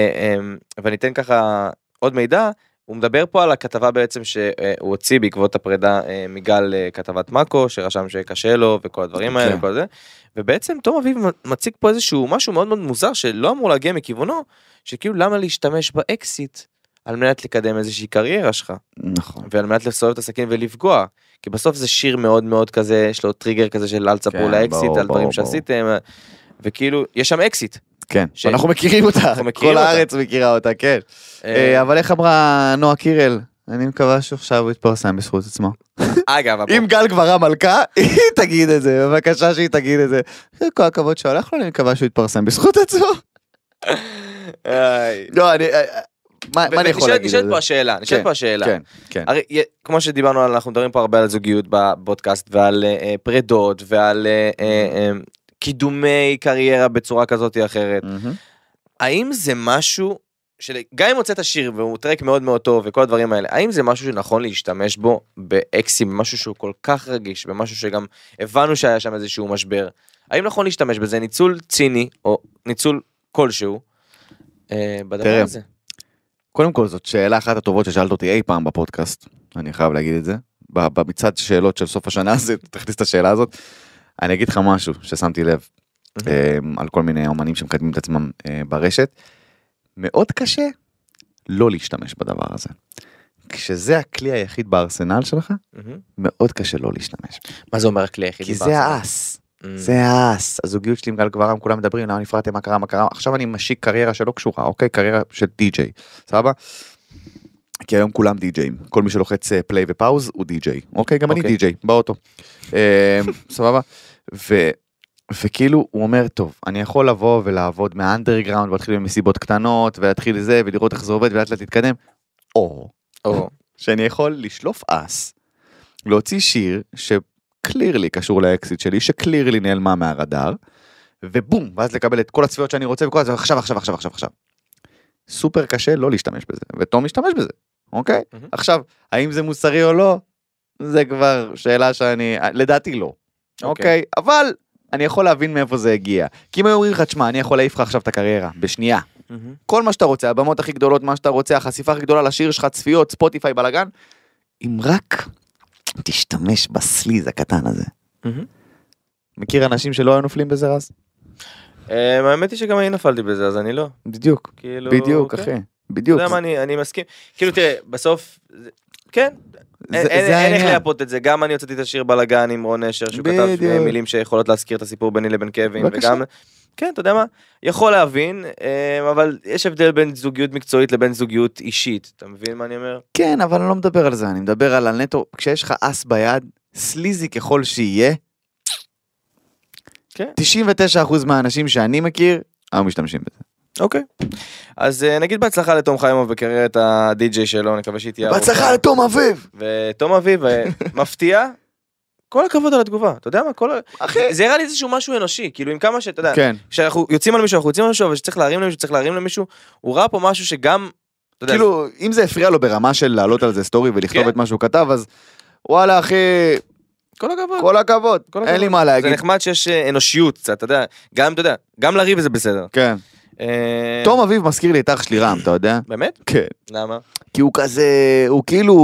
ואני אתן ככה עוד מידע. הוא מדבר פה על הכתבה בעצם שהוא הוציא בעקבות הפרידה אה, מגל אה, כתבת מאקו שרשם שקשה לו וכל הדברים האלה כן. וכל זה. ובעצם תום אביב מציג פה איזשהו משהו מאוד מאוד מוזר שלא אמור להגיע מכיוונו שכאילו למה להשתמש באקסיט על מנת לקדם איזושהי קריירה שלך נכון. ועל מנת לסובב את הסכין ולפגוע כי בסוף זה שיר מאוד מאוד כזה יש לו טריגר כזה של אל תספרו כן, לאקסיט ברור, על דברים ברור. שעשיתם וכאילו יש שם אקסיט. כן, ש- אנחנו מכירים אותה, אנחנו מכירים כל אותה. הארץ מכירה אותה, כן. אה, אה, אבל איך אמרה נועה קירל? אני מקווה שעכשיו הוא יתפרסם בזכות עצמו. אגב *laughs* אם גל גברה מלכה, *laughs* היא תגיד את זה, בבקשה שהיא תגיד את זה. כל הכבוד שהלך לו, אני מקווה שהוא יתפרסם בזכות עצמו. לא, אני... אה, מה אני יכול להגיד על נשאלת זה? פה השאלה נשאלת כן, פה השאלה. כן, כן. הרי כמו שדיברנו אנחנו מדברים פה הרבה על זוגיות בפודקאסט ועל פרדות ועל אה, קידומי קריירה בצורה כזאת או אחרת. מהמם. האם זה משהו שגם אם הוצאת שיר והוא טרק מאוד מאוד טוב וכל הדברים האלה האם זה משהו שנכון להשתמש בו באקסים במשהו שהוא כל כך רגיש במשהו שגם הבנו שהיה שם איזשהו משבר האם נכון להשתמש בזה ניצול ציני או ניצול כלשהו אה, בדבר תראה, הזה. קודם כל זאת שאלה אחת הטובות ששאלת אותי אי פעם בפודקאסט, אני חייב להגיד את זה. במצעד שאלות של סוף השנה הזה, *laughs* תכניס את השאלה הזאת. אני אגיד לך משהו ששמתי לב אה, על כל מיני אומנים שמקדמים את עצמם אה, ברשת. מאוד קשה לא להשתמש בדבר הזה. כשזה הכלי היחיד בארסנל שלך. מאוד קשה לא להשתמש. מה זה אומר הכלי היחיד? כי זה האס. זה האס, הזוגיות שלי עם גל גברם, כולם מדברים, למה נפרדתם, מה קרה, מה קרה, עכשיו אני משיק קריירה שלא קשורה, אוקיי, קריירה של די-ג'יי, סבבה? כי היום כולם די-ג'אים, כל מי שלוחץ אה, פליי ופאוז הוא די-ג'יי, אוקיי, גם אני אוקיי. די-ג'יי, באוטו, אה, *laughs* סבבה? ו... וכאילו הוא אומר טוב אני יכול לבוא ולעבוד מהאנדרגראונד ולהתחיל במסיבות קטנות ולהתחיל זה ולראות איך זה עובד ולאט לאט להתקדם. או או, *laughs* שאני יכול לשלוף אס, להוציא שיר שקלירלי קשור לאקסיט שלי, שקלירלי נעלמה מהרדאר, ובום, ואז לקבל את כל הצפיות שאני רוצה וכל זה, עכשיו, עכשיו, עכשיו, עכשיו, עכשיו. סופר קשה לא להשתמש בזה, ותום משתמש בזה, אוקיי? מהמם. עכשיו, האם זה מוסרי או לא, זה כבר שאלה שאני, לדעתי לא, אוקיי? אבל אני יכול להבין מאיפה זה הגיע. כי אם היו אומרים לך, תשמע, אני יכול להעיף לך עכשיו את הקריירה, בשנייה. מהמם. כל מה שאתה רוצה, הבמות הכי גדולות, מה שאתה רוצה, החשיפה הכי גדולה לשיר שלך, צפיות, ספוטיפיי, בלאגן, אם רק תשתמש בסליז הקטן הזה. מהמם. מכיר אנשים שלא היו נופלים בזה רז? אה, האמת היא שגם אני נפלתי בזה אז אני לא. בדיוק, כאילו, בדיוק, כן. אחי, אתה בדיוק. יודע מה אני אני מסכים כאילו תראה בסוף כן זה- אין- אין זה אין איך העניין. לייפות את זה גם אני הוצאתי את השיר בלאגן עם רון נשר שהוא כתב בדיוק. אה, מילים שיכולות להזכיר את הסיפור ביני לבין קווין בבקשה. וגם כן אתה יודע מה יכול להבין אה, אבל יש הבדל בין זוגיות מקצועית לבין זוגיות אישית אתה מבין מה אני אומר כן, אבל אני לא מדבר על זה, אני מדבר על הנטו, כשיש לך אס ביד, סליזי ככל שיהיה, כן. 99% מהאנשים שאני מכיר, היו משתמשים בזה. אוקיי. אז אה, נגיד בהצלחה לתום חיימוב בקריירת הדי-ג'יי שלו, נקווה שהיא תהיה... ארוכה. לתום אביב! ותום אביב אה, *laughs* מפתיע. כל הכבוד על התגובה, אתה יודע מה? כל... ה- אחי. זה הראה לי איזשהו משהו אנושי, כאילו עם כמה שאתה יודע, כן. כשאנחנו יוצאים על מישהו, אנחנו יוצאים על מישהו, אבל שצריך להרים למישהו, צריך להרים למישהו, הוא ראה פה משהו שגם, אתה יודע, כאילו, אם זה הפריע לו ברמה של לעלות על זה סטורי ולכתוב כן. את מה שהוא כתב, אז וואלה אחי, כל הכבוד. כל הכבוד, כל אין. לי מה זה להגיד. נחמד שיש אה, אנושיות קצת, אתה יודע, גם, אתה יודע, גם לריב זה בסדר. כן. אה, תום אביב מזכיר לי את אח שלי רם, אתה יודע? באמת? כן. למה? כי הוא כזה, הוא כאילו,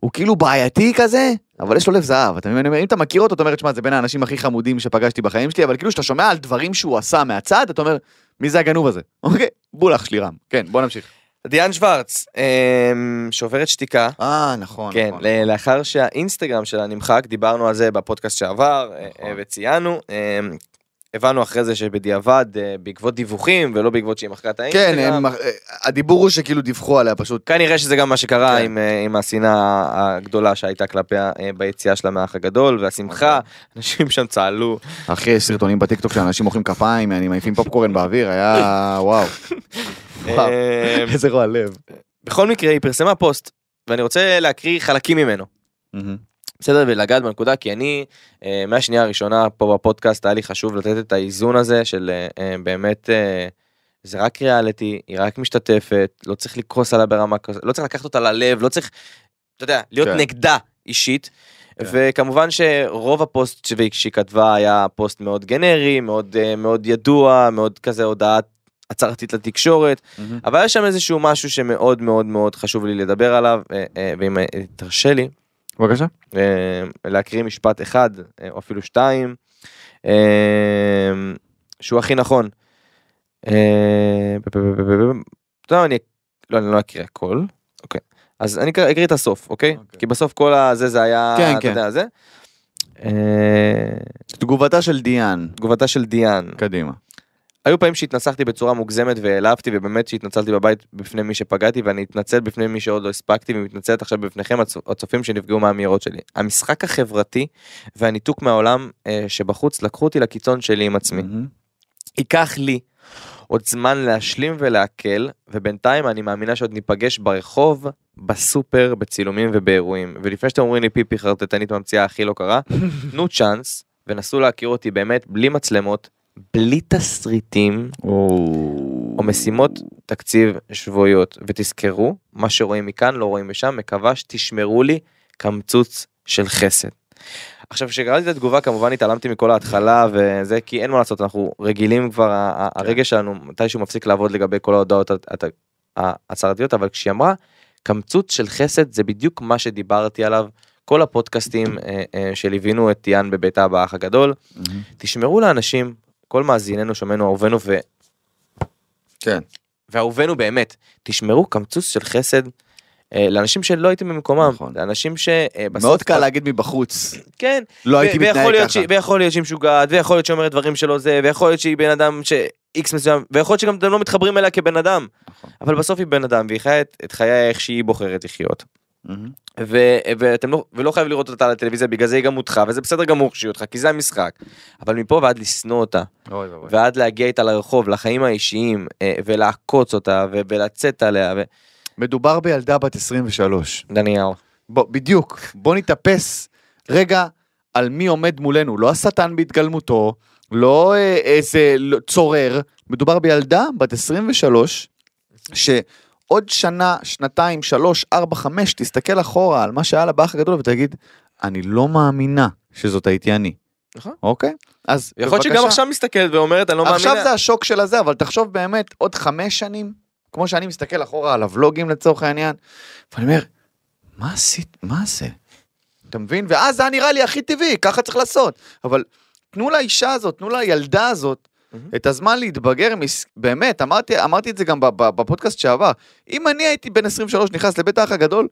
הוא כאילו בעייתי כזה, אבל יש לו לב זהב, אתה מבין? אם אתה מכיר אותו, אתה אומר, תשמע, זה בין האנשים הכי חמודים שפגשתי בחיים שלי, אבל כאילו שאתה שומע על דברים שהוא עשה מהצד, אתה אומר, מי זה הגנוב הזה? *laughs* אוקיי, בול אח שלי רם. כן, בוא נמשיך. דיאן שוורץ, אה, שוברת שתיקה. אה, נכון, כן, נכון. לאחר שהאינסטגרם שלה נמחק, דיברנו על זה בפודקאסט שעבר, אה, נכון. וציינו. אה, הבנו אחרי זה שבדיעבד, אה, בעקבות דיווחים, ולא בעקבות שהיא מחקה את כן, האינסטגרם. הם- הדיבור הוא שכאילו דיווחו עליה פשוט. כנראה שזה גם מה שקרה כן. עם, אה, עם השנאה הגדולה שהייתה כלפיה אה, ביציאה של המאח הגדול והשמחה, אנשים שם צהלו. אחי, יש סרטונים בטיקטוק שאנשים מוחאים כפיים, אני מעיפים פופקורן באוויר, היה *laughs* וואו. וואו, אה, איזה רוע לב. בכל מקרה היא פרסמה פוסט ואני רוצה להקריא חלקים ממנו. בסדר ולגעת בנקודה כי אני אה, מהשנייה הראשונה פה בפודקאסט היה לי חשוב לתת את האיזון הזה של אה, אה, באמת זה רק ריאליטי היא רק משתתפת לא צריך לכעוס עליה ברמה כזאת לא צריך לקחת אותה ללב לא צריך אתה יודע להיות כן. נגדה אישית. כן. וכמובן שרוב הפוסט שהיא- כתבה היה פוסט מאוד גנרי מאוד מאוד ידוע מאוד כזה הודעה הצהרתית לתקשורת אבל יש שם איזשהו משהו שמאוד מאוד מאוד חשוב לי לדבר עליו ואם תרשה לי בבקשה. אה, להקריא משפט אחד אה, או אפילו שתיים אה, שהוא הכי נכון. לא, אני לא, אני לא אקריא הכל. אוקיי. אז אני אקריא את הסוף, אוקיי? אוקיי. כי בסוף כל הזה זה היה, כן, אתה כן. יודע, זה. אה, תגובתה של דיאן, תגובתה של דיאן. קדימה. היו פעמים שהתנסחתי בצורה מוגזמת והעלבתי ובאמת שהתנצלתי בבית בפני מי שפגעתי ואני אתנצל בפני מי שעוד לא הספקתי ומתנצלת עכשיו בפניכם הצ- הצופים שנפגעו מהאמירות שלי. המשחק החברתי והניתוק מהעולם אה, שבחוץ לקחו אותי לקיצון שלי עם עצמי. מהמם. ייקח לי עוד זמן להשלים ולהקל ובינתיים אני מאמינה שעוד ניפגש ברחוב, בסופר, בצילומים ובאירועים. ולפני שאתם אומרים לי פיפי חרטטנית ממציאה הכי לא קרה, *laughs* תנו צ'אנס ונסו להכיר אותי באמת בלי מצלמות, בלי תסריטים. או משימות תקציב שבועיות ותזכרו מה שרואים מכאן לא רואים משם מקווה שתשמרו לי קמצוץ של חסד. עכשיו כשקראתי את התגובה כמובן התעלמתי מכל ההתחלה וזה כי אין מה לעשות אנחנו רגילים כבר ה- ה- הרגש שלנו מתישהו מפסיק לעבוד לגבי כל ההודעות ההצהרתיות אבל כשהיא אמרה קמצוץ של חסד זה בדיוק מה שדיברתי עליו כל הפודקאסטים אה, אה, שליווינו את טיאן בביתה באח הגדול. תשמרו לאנשים כל מאזיננו שומענו אהובינו ו... כן. ואהובינו באמת, תשמרו קמצוץ של חסד אה, לאנשים שלא הייתם במקומם, נכון. לאנשים שבסוף... מאוד קל להגיד מבחוץ, כן, לא הייתי מתנהג ככה. שהיא- ויכול להיות שהיא משוגעת, ויכול להיות שהיא אומרת דברים שלא זה, ויכול להיות שהיא בן אדם ש-X מסוים, ויכול להיות שגם אתם לא מתחברים אליה כבן אדם, נכון. אבל בסוף היא בן אדם, והיא חיה את, את חייה איך שהיא בוחרת לחיות. ו- ואתם לא, ולא חייב לראות אותה על הטלוויזיה, בגלל זה היא גם אותך, וזה בסדר גמור שהיא אותך, כי זה המשחק. אבל מפה ועד לשנוא אותה, אוי ואבוי. ועד להגיע איתה לרחוב, לחיים האישיים, אה, ולעקוץ אותה, ו- ולצאת עליה, ו... מדובר בילדה בת 23. דניאל. בוא, בדיוק, בוא נתאפס רגע על מי עומד מולנו, לא השטן בהתגלמותו, לא אה, איזה לא, צורר, מדובר בילדה בת 23, שעוד שנה, שנתיים, שלוש, ארבע, חמש, תסתכל אחורה על מה שהיה לה באח הגדול ותגיד, אני לא מאמינה שזאת הייתי אני. נכון. אוקיי? אז יכול להיות שגם. עכשיו מסתכלת ואומרת אני לא מאמינה. עכשיו זה השוק של הזה, אבל תחשוב באמת, עוד חמש שנים, כמו שאני מסתכל אחורה על הוולוגים לצורך העניין, ואני אומר, מה עשית, מה זה? אתה מבין? ואז זה נראה לי הכי טבעי, ככה צריך לעשות. אבל תנו לאישה הזאת, תנו לילדה הזאת, מהמם. את הזמן להתבגר, מס- באמת, אמרתי, אמרתי את זה גם בפודקאסט שעבר. אם אני הייתי בן 23 נכנס לבית האח הגדול,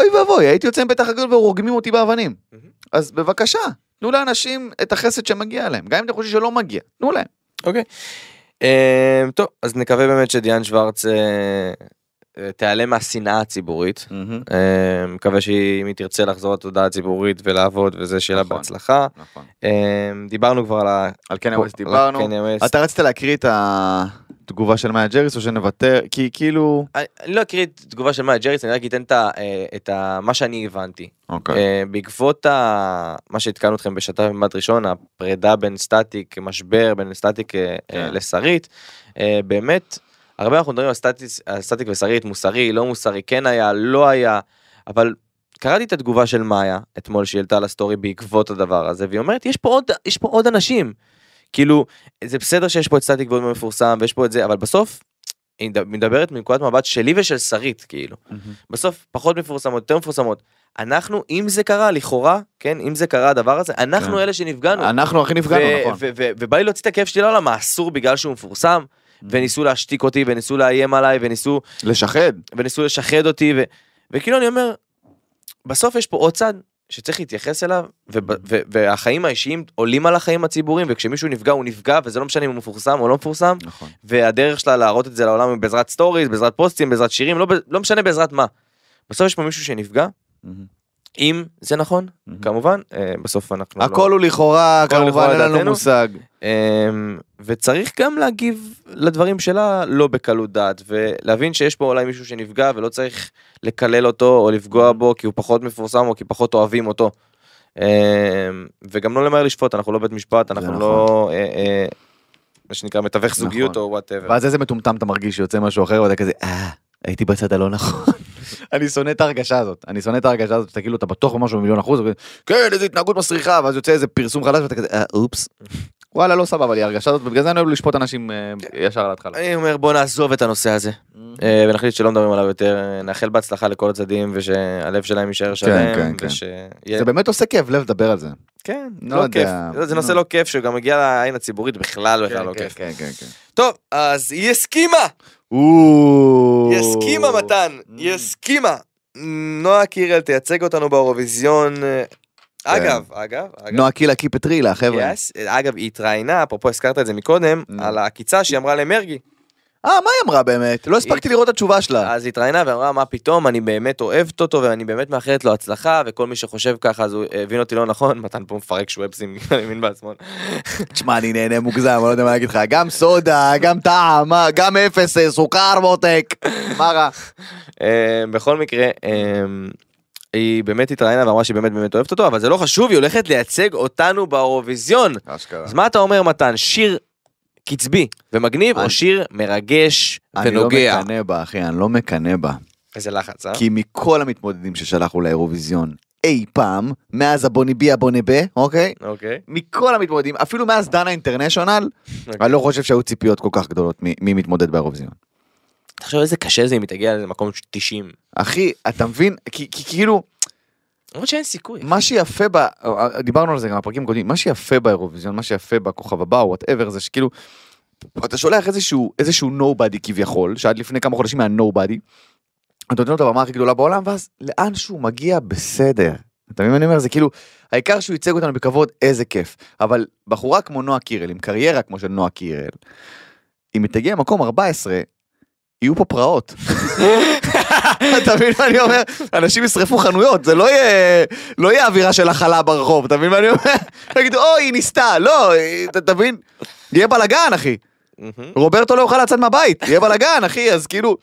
אוי ואבוי, הייתי יוצא מבית האח הגדול ורוגמים אותי באבנים. מהמם. אז בבקשה, תנו לאנשים את החסד שמגיע להם, גם אם אתם חושבים שלא מגיע, תנו להם. אוקיי. אה, טוב אז נקווה באמת שדיאן שוורץ אה, תיעלם מהשנאה הציבורית. אה, מקווה שאם היא תרצה לחזור לתודעה הציבורית ולעבוד וזה שיהיה לה נכון. בהצלחה. נכון. אה, דיברנו כבר על ה... על קניה ווסט דיברנו. אתה רצית להקריא את, ה... תגובה של מאיה ג'ריס או שנוותר? כי כאילו... אני לא אקריא את תגובה של מאיה ג'ריס, אני רק אתן את ה- אה, את ה- מה שאני הבנתי. אוקיי. בעקבות ה- מה שעדכנו אתכם בשת"פ במבט ראשון, הפרידה בין סטטיק, משבר בין סטטיק כן. לשרית, באמת, הרבה אנחנו מדברים על סטטיס- על סטטיק ושרית, מוסרי, לא מוסרי, כן היה, לא היה, אבל קראתי את התגובה של מאיה אתמול שהיא העלתה ל story בעקבות הדבר הזה, והיא אומרת, יש פה עוד, יש פה עוד אנשים. כאילו, זה בסדר שיש פה את סטטיק ועוד מפורסם ויש פה את זה, אבל בסוף, היא מדב- מדברת מנקודת מבט שלי ושל שרית, כאילו. בסוף פחות מפורסמות, יותר מפורסמות. אנחנו, אם זה קרה, לכאורה, כן, אם זה קרה הדבר הזה, אנחנו כן. אלה שנפגענו. אנחנו הכי נפגענו, נכון. ובא לי להוציא את הכאב שלי לעולם, האסור בגלל שהוא מפורסם, וניסו להשתיק אותי, וניסו לאיים עליי, וניסו, לשחד. וניסו לשחד אותי, ו- וכאילו אני אומר, בסוף יש פה עוד צד שצריך להתייחס אליו, וב- ו- והחיים האישיים עולים על החיים הציבוריים, וכשמישהו נפגע הוא נפגע, וזה לא משנה אם הוא מפורסם או לא מפורסם, נכון. והדרך שלה להראות את זה לעולם היא בעזרת stories, בעזרת פוסטים, בעזרת שירים, לא, ב- לא משנה בעזרת מה. בסוף יש פה מישהו שנפגע, אם זה נכון, כמובן, אה, בסוף אנחנו הכל הוא לכאורה, כמובן אין לנו. מושג. אמ, וצריך גם להגיב לדברים שלה לא בקלות דעת ולהבין שיש פה אולי מישהו שנפגע ולא צריך לקלל אותו או לפגוע בו כי הוא פחות מפורסם או כי פחות אוהבים אותו. אמ, וגם לא למהר לשפוט אנחנו לא בית משפט אנחנו נכון. לא אה, אה, מה שנקרא מתווך זוגיות נכון. או whatever. ואז איזה מטומטם אתה מרגיש שיוצא משהו אחר ואתה כזה, אה, הייתי בצד הלא נכון. *laughs* אני שונא את ההרגשה הזאת, אני שונא את ההרגשה הזאת, שאתה כאילו אתה בטוח במשהו במיליון אחוז, כן איזה התנהגות מסריחה, ואז יוצא איזה פרסום חדש ואתה כזה, אה, אופס. *laughs* וואלה לא סבבה לי ההרגשה הזאת, ובגלל זה אני אוהב לשפוט אנשים אה, ישר על ההתחלה. אני אומר בוא נעזוב את הנושא הזה אה, ונחליט שלא מדברים עליו יותר נאחל בהצלחה לכל הצדדים ושהלב שלהם יישאר כן, שלם כן. ושיהיה זה באמת עושה כיף לב לדבר על זה. כן, לא לא. כיף. זה נושא נו. לא כיף שגם מגיע לעין הציבורית בכלל בכלל לא כן, כיף. כן, כן, כן. טוב, אז היא הסכימה. היא הסכימה מתן, היא הסכימה. נועה קירל תייצג אותנו באירוויזיון. אגב, אגב, אגב. נועה קילה קיפטרילה חבר'ה. Yes, אגב, היא התראיינה, אפרופו הזכרת את זה מקודם, Mm. על העקיצה שהיא אמרה למרגי. אה מה היא אמרה באמת? לא הספקתי לראות את התשובה שלה. אז היא התראיינה ואמרה, מה פתאום, אני באמת אוהבת אותו ואני באמת מאחלת לו הצלחה, וכל מי שחושב ככה אז הוא הבין אותי לא נכון, *laughs* מתן פה מפרק שוואפסים, *laughs* אני מבין בעצמו. תשמע אני נהנה מוגזם, אני לא יודע מה להגיד לך, גם סודה, גם טעם, מה, גם אפס אה, סוכר מותק, מה רע? *laughs* אה, בכל מקרה, אה, היא באמת התראיינה ואמרה שהיא באמת באמת אוהבת אותו, אבל זה לא חשוב, היא הולכת לייצג אותנו באירוויזיון. אשכרה. אז מה אתה אומר מתן, שיר קצבי ומגניב, או שיר מרגש אני לא ונוגע? מקנא בה אחי, אני לא מקנא בה. איזה לחץ, אה? כי מכל המתמודדים ששלחנו לאירוויזיון אי פעם, מאז הבוני בי הבוני בה, אוקיי? אוקיי. מכל המתמודדים, אפילו מאז דנה אינטרנשיונל, אני לא חושב שהיו ציפיות כל כך גדולות מי מתמודד באירוויזיון. תחשוב איזה קשה זה אם היא תגיע למקום 90. אחי, אתה מבין? כי כי כאילו, למרות שאין סיכוי. מה שיפה ב... דיברנו על זה גם בפרקים קודמים, מה שיפה באירוויזיון, מה שיפה בכוכב הבא, או whatever, זה שכאילו, אתה שולח איזשהו, איזשהו nobody כביכול, שעד לפני כמה חודשים היה nobody, אתה נותן לו את הבמה הכי גדולה בעולם, ואז לאן שהוא מגיע בסדר. אתה מבין מה אני אומר? זה כאילו, העיקר שהוא ייצג אותנו בכבוד, איזה כיף. אבל בחורה כמו נועה קירל, עם קריירה כמו של נועה קירל, אם היא תגיע למקום 14, יהיו פה פרעות. *laughs* *laughs* אתה מבין מה אני אומר? אנשים ישרפו חנויות, זה לא יהיה, לא יהיה אווירה של הכלה ברחוב, אתה מבין מה אני אומר? *laughs* יגידו, אוי, היא ניסתה, לא, אתה מבין? יהיה בלאגן, אחי. רוברטו לא יוכל לצאת מהבית, יהיה בלאגן, אחי, אז כאילו,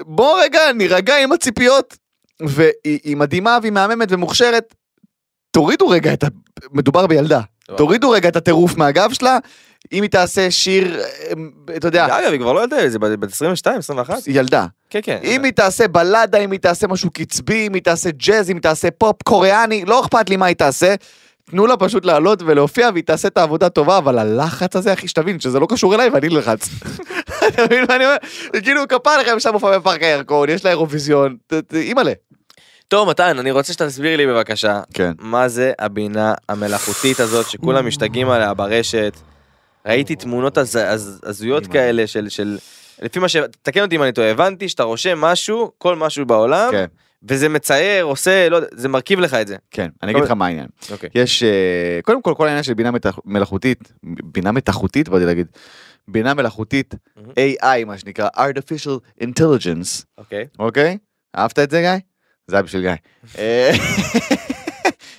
בוא רגע, נירגע עם הציפיות, והיא היא מדהימה והיא מהממת ומוכשרת. תורידו רגע את ה... מדובר בילדה. תורידו רגע את הטירוף מהגב שלה, אם היא תעשה שיר, אה, אתה יודע, אגב, היא כבר לא ילדה, זה בת 22, 21? ילדה. כן, כן. אם היא תעשה בלדה, אם היא תעשה משהו קצבי, אם היא תעשה ג'אז, אם היא תעשה פופ קוריאני, לא אכפת לי מה היא תעשה. תנו לה פשוט לעלות ולהופיע והיא תעשה את העבודה טובה, אבל הלחץ הזה, אחי, שתבין שזה לא קשור אליי ואני לחץ. *laughs* אתה מבין מה אני אומר? כאילו כפר לכם שם מופע בפארק הירקון, יש לה אירוויזיון, אימא'לה. טוב, מתן, אני רוצה שתסביר לי בבקשה, כן. מה זה הבינה המלאכותית הזאת שכולם משתגעים עליה ברשת. ראיתי תמונות הז- הז- הזויות. כאלה של, של, לפי מה ש... תקן אותי אם אני טועה, הבנתי שאתה רושם משהו, כל משהו בעולם, כן, וזה מצייר, עושה, לא יודע, זה מרכיב לך את זה. כן, אני אגיד לך מה העניין. אוקיי. יש, אה, קודם כל, כל העניין של בינה מלאכותית, בינה מתחותית, באתי להגיד, בינה מלאכותית. AI, מה שנקרא, artificial intelligence, אוקיי. אוקיי? אהבת את זה גיא? זה היה בשביל גיא. *laughs* אה,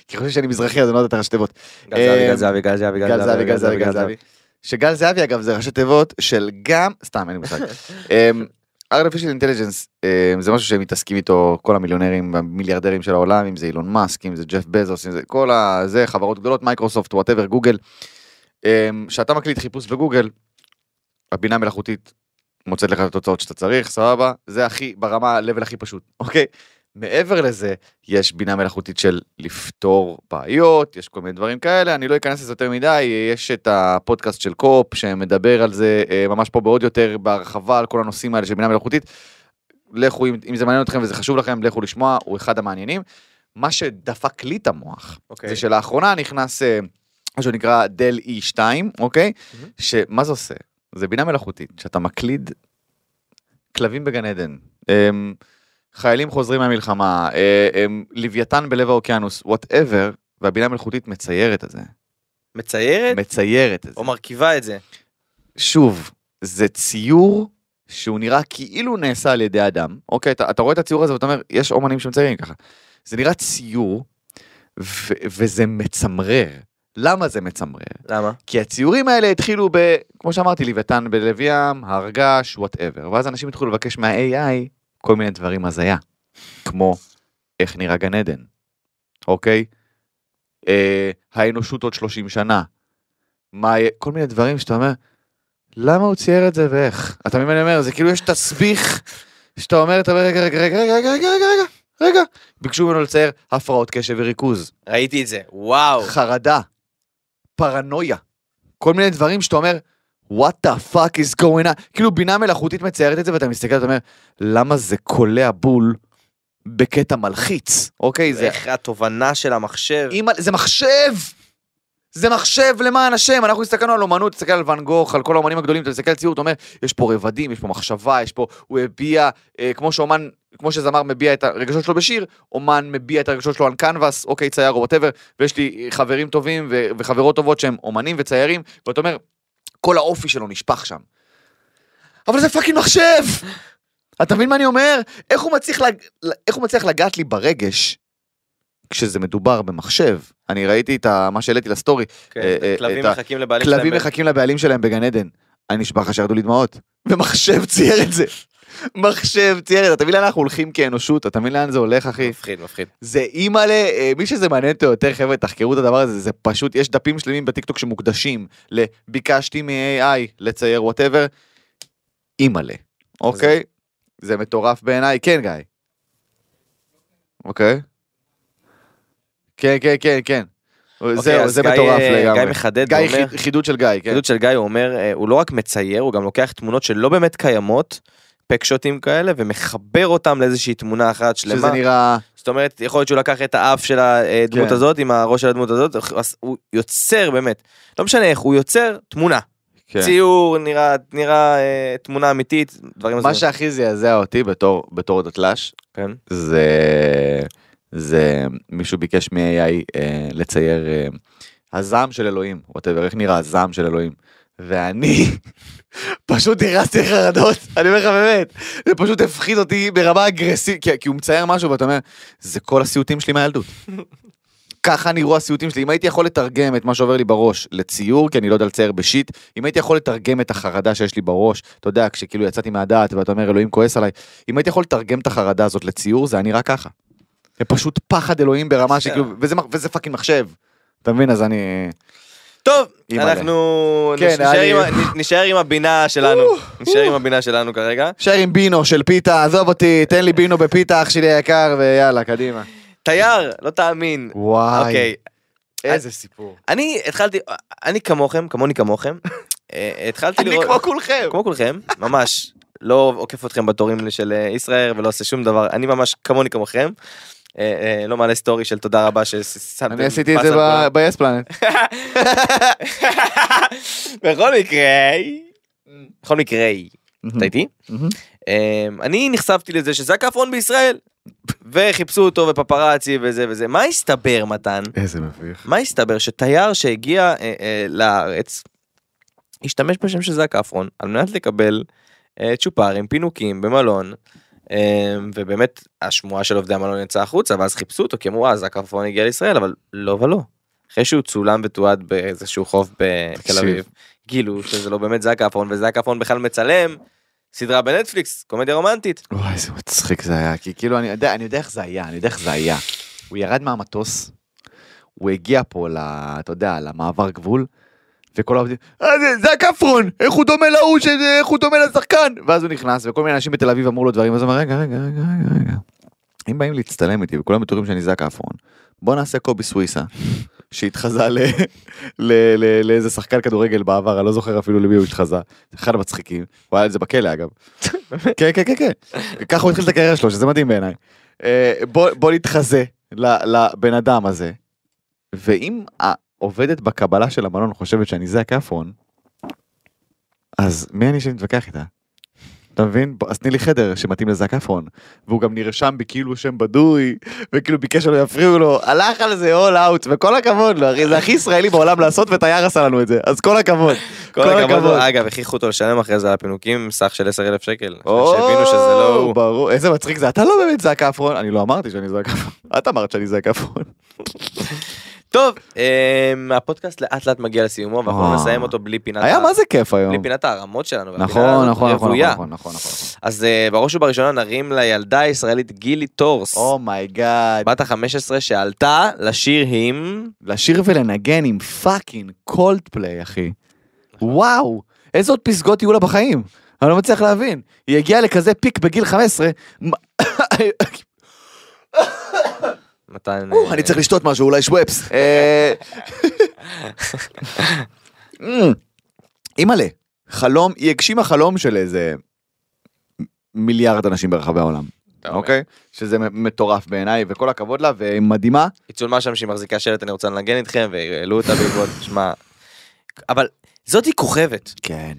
כי חושב שאני מזרחי אז אני לא יודע את הראשי תיבות. גל זהבי, אה, גל זהבי, גל זהבי, גל זהבי, גל זהבי, גל זהבי. שגל זהבי אגב זה ראשי תיבות של גם, סתם אין לי מושג. *laughs* אמ, artificial intelligence אמ, זה משהו שהם מתעסקים איתו כל המיליונרים המיליארדרים של העולם אם זה אילון מאסק אם זה ג'ף בזוס אם זה כל הזה חברות גדולות מייקרוסופט whatever גוגל. שאתה מקליט חיפוש בגוגל הבינה המלאכותית מוצאת לך את התוצאות שאתה צריך סבבה זה הכי ברמה ה-level הכי פשוט אוקיי. מעבר לזה יש בינה מלאכותית של לפתור בעיות יש כל מיני דברים כאלה אני לא אכנס לזה יותר מדי יש את הפודקאסט של קופ שמדבר על זה אה, ממש פה בעוד יותר בהרחבה על כל הנושאים האלה של בינה מלאכותית. לכו אם, אם זה מעניין אתכם וזה חשוב לכם לכו לשמוע הוא אחד המעניינים. מה שדפק לי את המוח אוקיי. זה שלאחרונה נכנס אה, מה שנקרא DALL-E 2 אוקיי מהמם. שמה זה עושה זה בינה מלאכותית שאתה מקליד כלבים בגן עדן. אמ, חיילים חוזרים מהמלחמה, אה, אמ, לוויתן בלב האוקיינוס, whatever, והבינה המלאכותית מציירת את זה. מציירת מציירת את זה. או מרכיבה את זה. שוב, זה ציור שהוא נראה כאילו נעשה על ידי אדם. אוקיי, אתה, אתה רואה את הציור הזה ואתה אומר, יש אומנים שמציירים ככה. זה נראה ציור, ו- וזה מצמרר. למה זה מצמרר? למה? כי הציורים האלה התחילו ב... כמו שאמרתי, לוויתן בלב ים, הר געש, וואטאבר. ואז אנשים התחילו לבקש מה-AI כל מיני דברים הזיה. כמו איך נראה גן עדן, אוקיי? אה, האנושות עוד 30 שנה. מה. כל מיני דברים שאתה אומר, למה הוא צייר את זה ואיך? אתה מבין מה אני אומר? זה כאילו יש תסביך שאתה אומר, אתה אומר, רגע, רגע, רגע, רגע, רגע, רגע, רגע, רגע, רגע. ביקשו ממנו לצייר הפרעות קשב וריכוז. ראיתי את זה. וואו. חרדה, פרנויה, כל מיני דברים שאתה אומר, what the fuck is going on, כאילו בינה מלאכותית מציירת את זה ואתה מסתכל ואתה אומר, למה זה קולע בול בקטע מלחיץ, אוקיי? זה, איך התובנה של המחשב. אימא, זה מחשב! זה מחשב למען השם, אנחנו הסתכלנו על אומנות, תסתכל על ואן גוך, על כל האומנים הגדולים, אתה מסתכל על ציור, אתה אומר, יש פה רבדים, יש פה מחשבה, יש פה, הוא הביע, אה, כמו שאומן, כמו שזמר מביע את הרגשות שלו בשיר, אומן מביע את הרגשות שלו על קנבס, אוקיי, צייר או whatever, ויש לי חברים טובים ו- וחברות טובות שהם אומנים וציירים, ואתה אומר, כל האופי שלו נשפך שם. אבל זה fucking מחשב! אתה מבין מה אני אומר? איך הוא מצליח, לג... איך הוא מצליח לגעת לי ברגש כשזה מדובר במחשב? אני ראיתי את ה... מה שהעליתי לסטורי, כן, אה, אה, כלבים את ה- מחכים לבעלים כלבים שלהם. מחכים לבעלים שלהם בגן עדן. אני נשבע לך שירדו לי דמעות. ומחשב צייר את זה. מחשב צייר. אתה מבין לאן אנחנו הולכים כאנושות? אתה מבין לאן זה הולך אחי? מפחיד, מפחיד. זה אימא'לה, אה, מי שזה מעניין אותו יותר חבר'ה תחקרו את הדבר הזה, זה פשוט, יש דפים שלמים בטיקטוק שמוקדשים לביקשתי מ-AI לצייר whatever, אימא'לה, אוקיי? זה מטורף בעיניי, כן גיא. אוקיי? כן, כן, כן, כן. אוקיי, זהו, זה גיא, מטורף אה, לגמרי. גיא מחדד גיא, חידוד של גיא, כן. העדות של גיא הוא אומר אה, הוא לא רק מצייר הוא גם לוקח תמונות שלא באמת קיימות. פקשוטים כאלה ומחבר אותם לאיזושהי תמונה אחת שלמה. שזה נראה... זאת אומרת יכול להיות שהוא לקח את האף של הדמות כן. הזאת עם הראש של הדמות הזאת הוא יוצר באמת לא משנה איך הוא יוצר תמונה כן. ציור נראה נראה אה, תמונה אמיתית דברים מה הזויים. שהכי זעזע אותי בתור בתור דתל"ש, כן. זה זה מישהו ביקש מ-AI אה, לצייר אה, הזעם של אלוהים, ווטאבר, איך נראה הזעם של אלוהים. ואני פשוט הרסתי חרדות, אני אומר לך באמת, זה פשוט הפחיד אותי ברמה אגרסיבית, כי, כי הוא מצייר משהו ואתה אומר, זה כל הסיוטים שלי מהילדות. ככה נראו הסיוטים שלי, אם הייתי יכול לתרגם את מה שעובר לי בראש לציור, כי אני לא יודע לצייר ב shit, אם הייתי יכול לתרגם את החרדה שיש לי בראש, אתה יודע, כשכאילו יצאתי מהדעת ואתה אומר אלוהים כועס עליי, אם הייתי יכול לתרגם את החרדה הזאת לציור, זה היה נראה ככה. זה פשוט פחד אלוהים ברמה שכאילו, וזה, וזה fucking מחשב. אתה מבין? אז אני... טוב. אנחנו כן, נשאר אני- עם נשאר עם הבינה שלנו נשאר עם הבינה שלנו כרגע שער עם בינו של פיתה, עזוב אותי, תן לי בינו בפיתה אח שלי היקר, ויאללה, קדימה. תייר לא תאמין וואי, אוקיי איזה סיפור. אני התחלתי אני כמוכם כמוני כמוכם אה, התחלתי אני לראות כמו כולכם. כמו כולכם ממש לא עוקף אתכם בתורים של אה, ישראל ולא עושה שום דבר אני ממש כמוני כמוכם. אה, אה, לא מעלה סטורי של תודה רבה ששמתם אני עשיתי את זה. ב-yes planet. *laughs* בכל מקרה בכל מקרה אתה איתי? אמ, אני נחשפתי לזה שזק אפרון בישראל וחיפשו אותו ופפראצי וזה וזה מה הסתבר מתן איזה מביך. מה הסתבר שתייר שהגיע אה, אה, לארץ השתמש בשם של זק אפרון על מנת לקבל אה, צ'ופרים פינוקים במלון. אה, ובאמת השמועה של עובדי המלון יצאה החוצה ואז חיפשו אותו כי אמרו אה זק אפרון הגיע לישראל אבל לא ולא. אחרי שהוא צולם ותועד באיזשהו חוף בתל. אביב גילו שזה לא באמת זק אפרון וזק אפרון בכלל מצלם סדרה בנטפליקס קומדיה רומנטית. וואי, איזה מצחיק זה היה, כי כאילו, אני יודע, אני יודע איך זה היה, אני יודע איך זה היה. הוא ירד מהמטוס, הוא הגיע פה, ל, אתה יודע, למעבר גבול, וכל העובדים, אה, זה, זה הכפרון, איך הוא דומה להוא, שזה- איך הוא דומה לשחקן? ואז הוא נכנס, וכל מיני אנשים בתל אביב אמרו לו דברים, אז הוא אמר, רגע, רגע, רגע, רגע, רגע. אם באים להצטלם איתי, וכולם בטוחים שאני זק אפרון, בוא נעשה קובי סוויסה, שהתחזה ל- ל- ל- לאיזה שחקן כדורגל בעבר, אני לא זוכר אפילו למי הוא התחזה, אחד המצחיקים, הוא היה על זה בכלא אגב. *laughs* כן, כן, כן, כן. ככה הוא התחיל את הקריירה שלו, שזה מדהים בעיניי. אה, בוא, בוא נתחזה לבן אדם הזה, ואם העובדת בקבלה של המלון חושבת שאני זק אפרון, אז מי אני שנתווכח איתה? אתה מבין? אז תני לי חדר שמתאים לזק אפרון. והוא גם נרשם בי כאילו שם בדוי, וכאילו ביקש שלא יפריעו לו, הלך על זה all out, וכל הכבוד לו, אחי, זה הכי ישראלי בעולם לעשות, ותייר עשה לנו את זה, אז כל הכבוד. כל הכבוד. אגב הכריחו אותו לשלם אחרי זה על הפינוקים סך של 10,000 שקל. שהבינו שזה לא הוא. ברור, איזה מצחיק זה, אתה לא באמת זק אפרון, אני לא אמרתי שאני זק אפרון, את אמרת שאני זק אפרון. *laughs* טוב אמ, הפודקאסט לאט לאט מגיע לסיומו ואנחנו. נסיים אותו בלי פינת היה מה זה כיף היום. בלי פינת הערמות שלנו. נכון, נכון, נכון, רוויה. נכון, נכון, נכון. אז אה, בראש ובראשונה נרים לילדה הישראלית גילי טורס. Oh my god. בת ה-15 שעלתה לשיר עם... לשיר ולנגן עם fucking Coldplay, אחי. וואו, איזה עוד פסגות יהיו לה בחיים? אני לא מצליח להבין. היא הגיעה לכזה peak בגיל 15. מתן... או, אה, אני צריך לשתות משהו, אולי שוואפס. *laughs* אה, אמ, אימא'לה, חלום, היא הגשימה חלום של איזה מיליארד אנשים ברחבי העולם. אוקיי? שזה מטורף בעיניי, וכל הכבוד לה, והיא מדהימה. היא צולמה שם שהיא מחזיקה שלט אני רוצה לנגן איתכם והעלו אותה בעקבות שמע. אבל זאתי כוכבת. כן.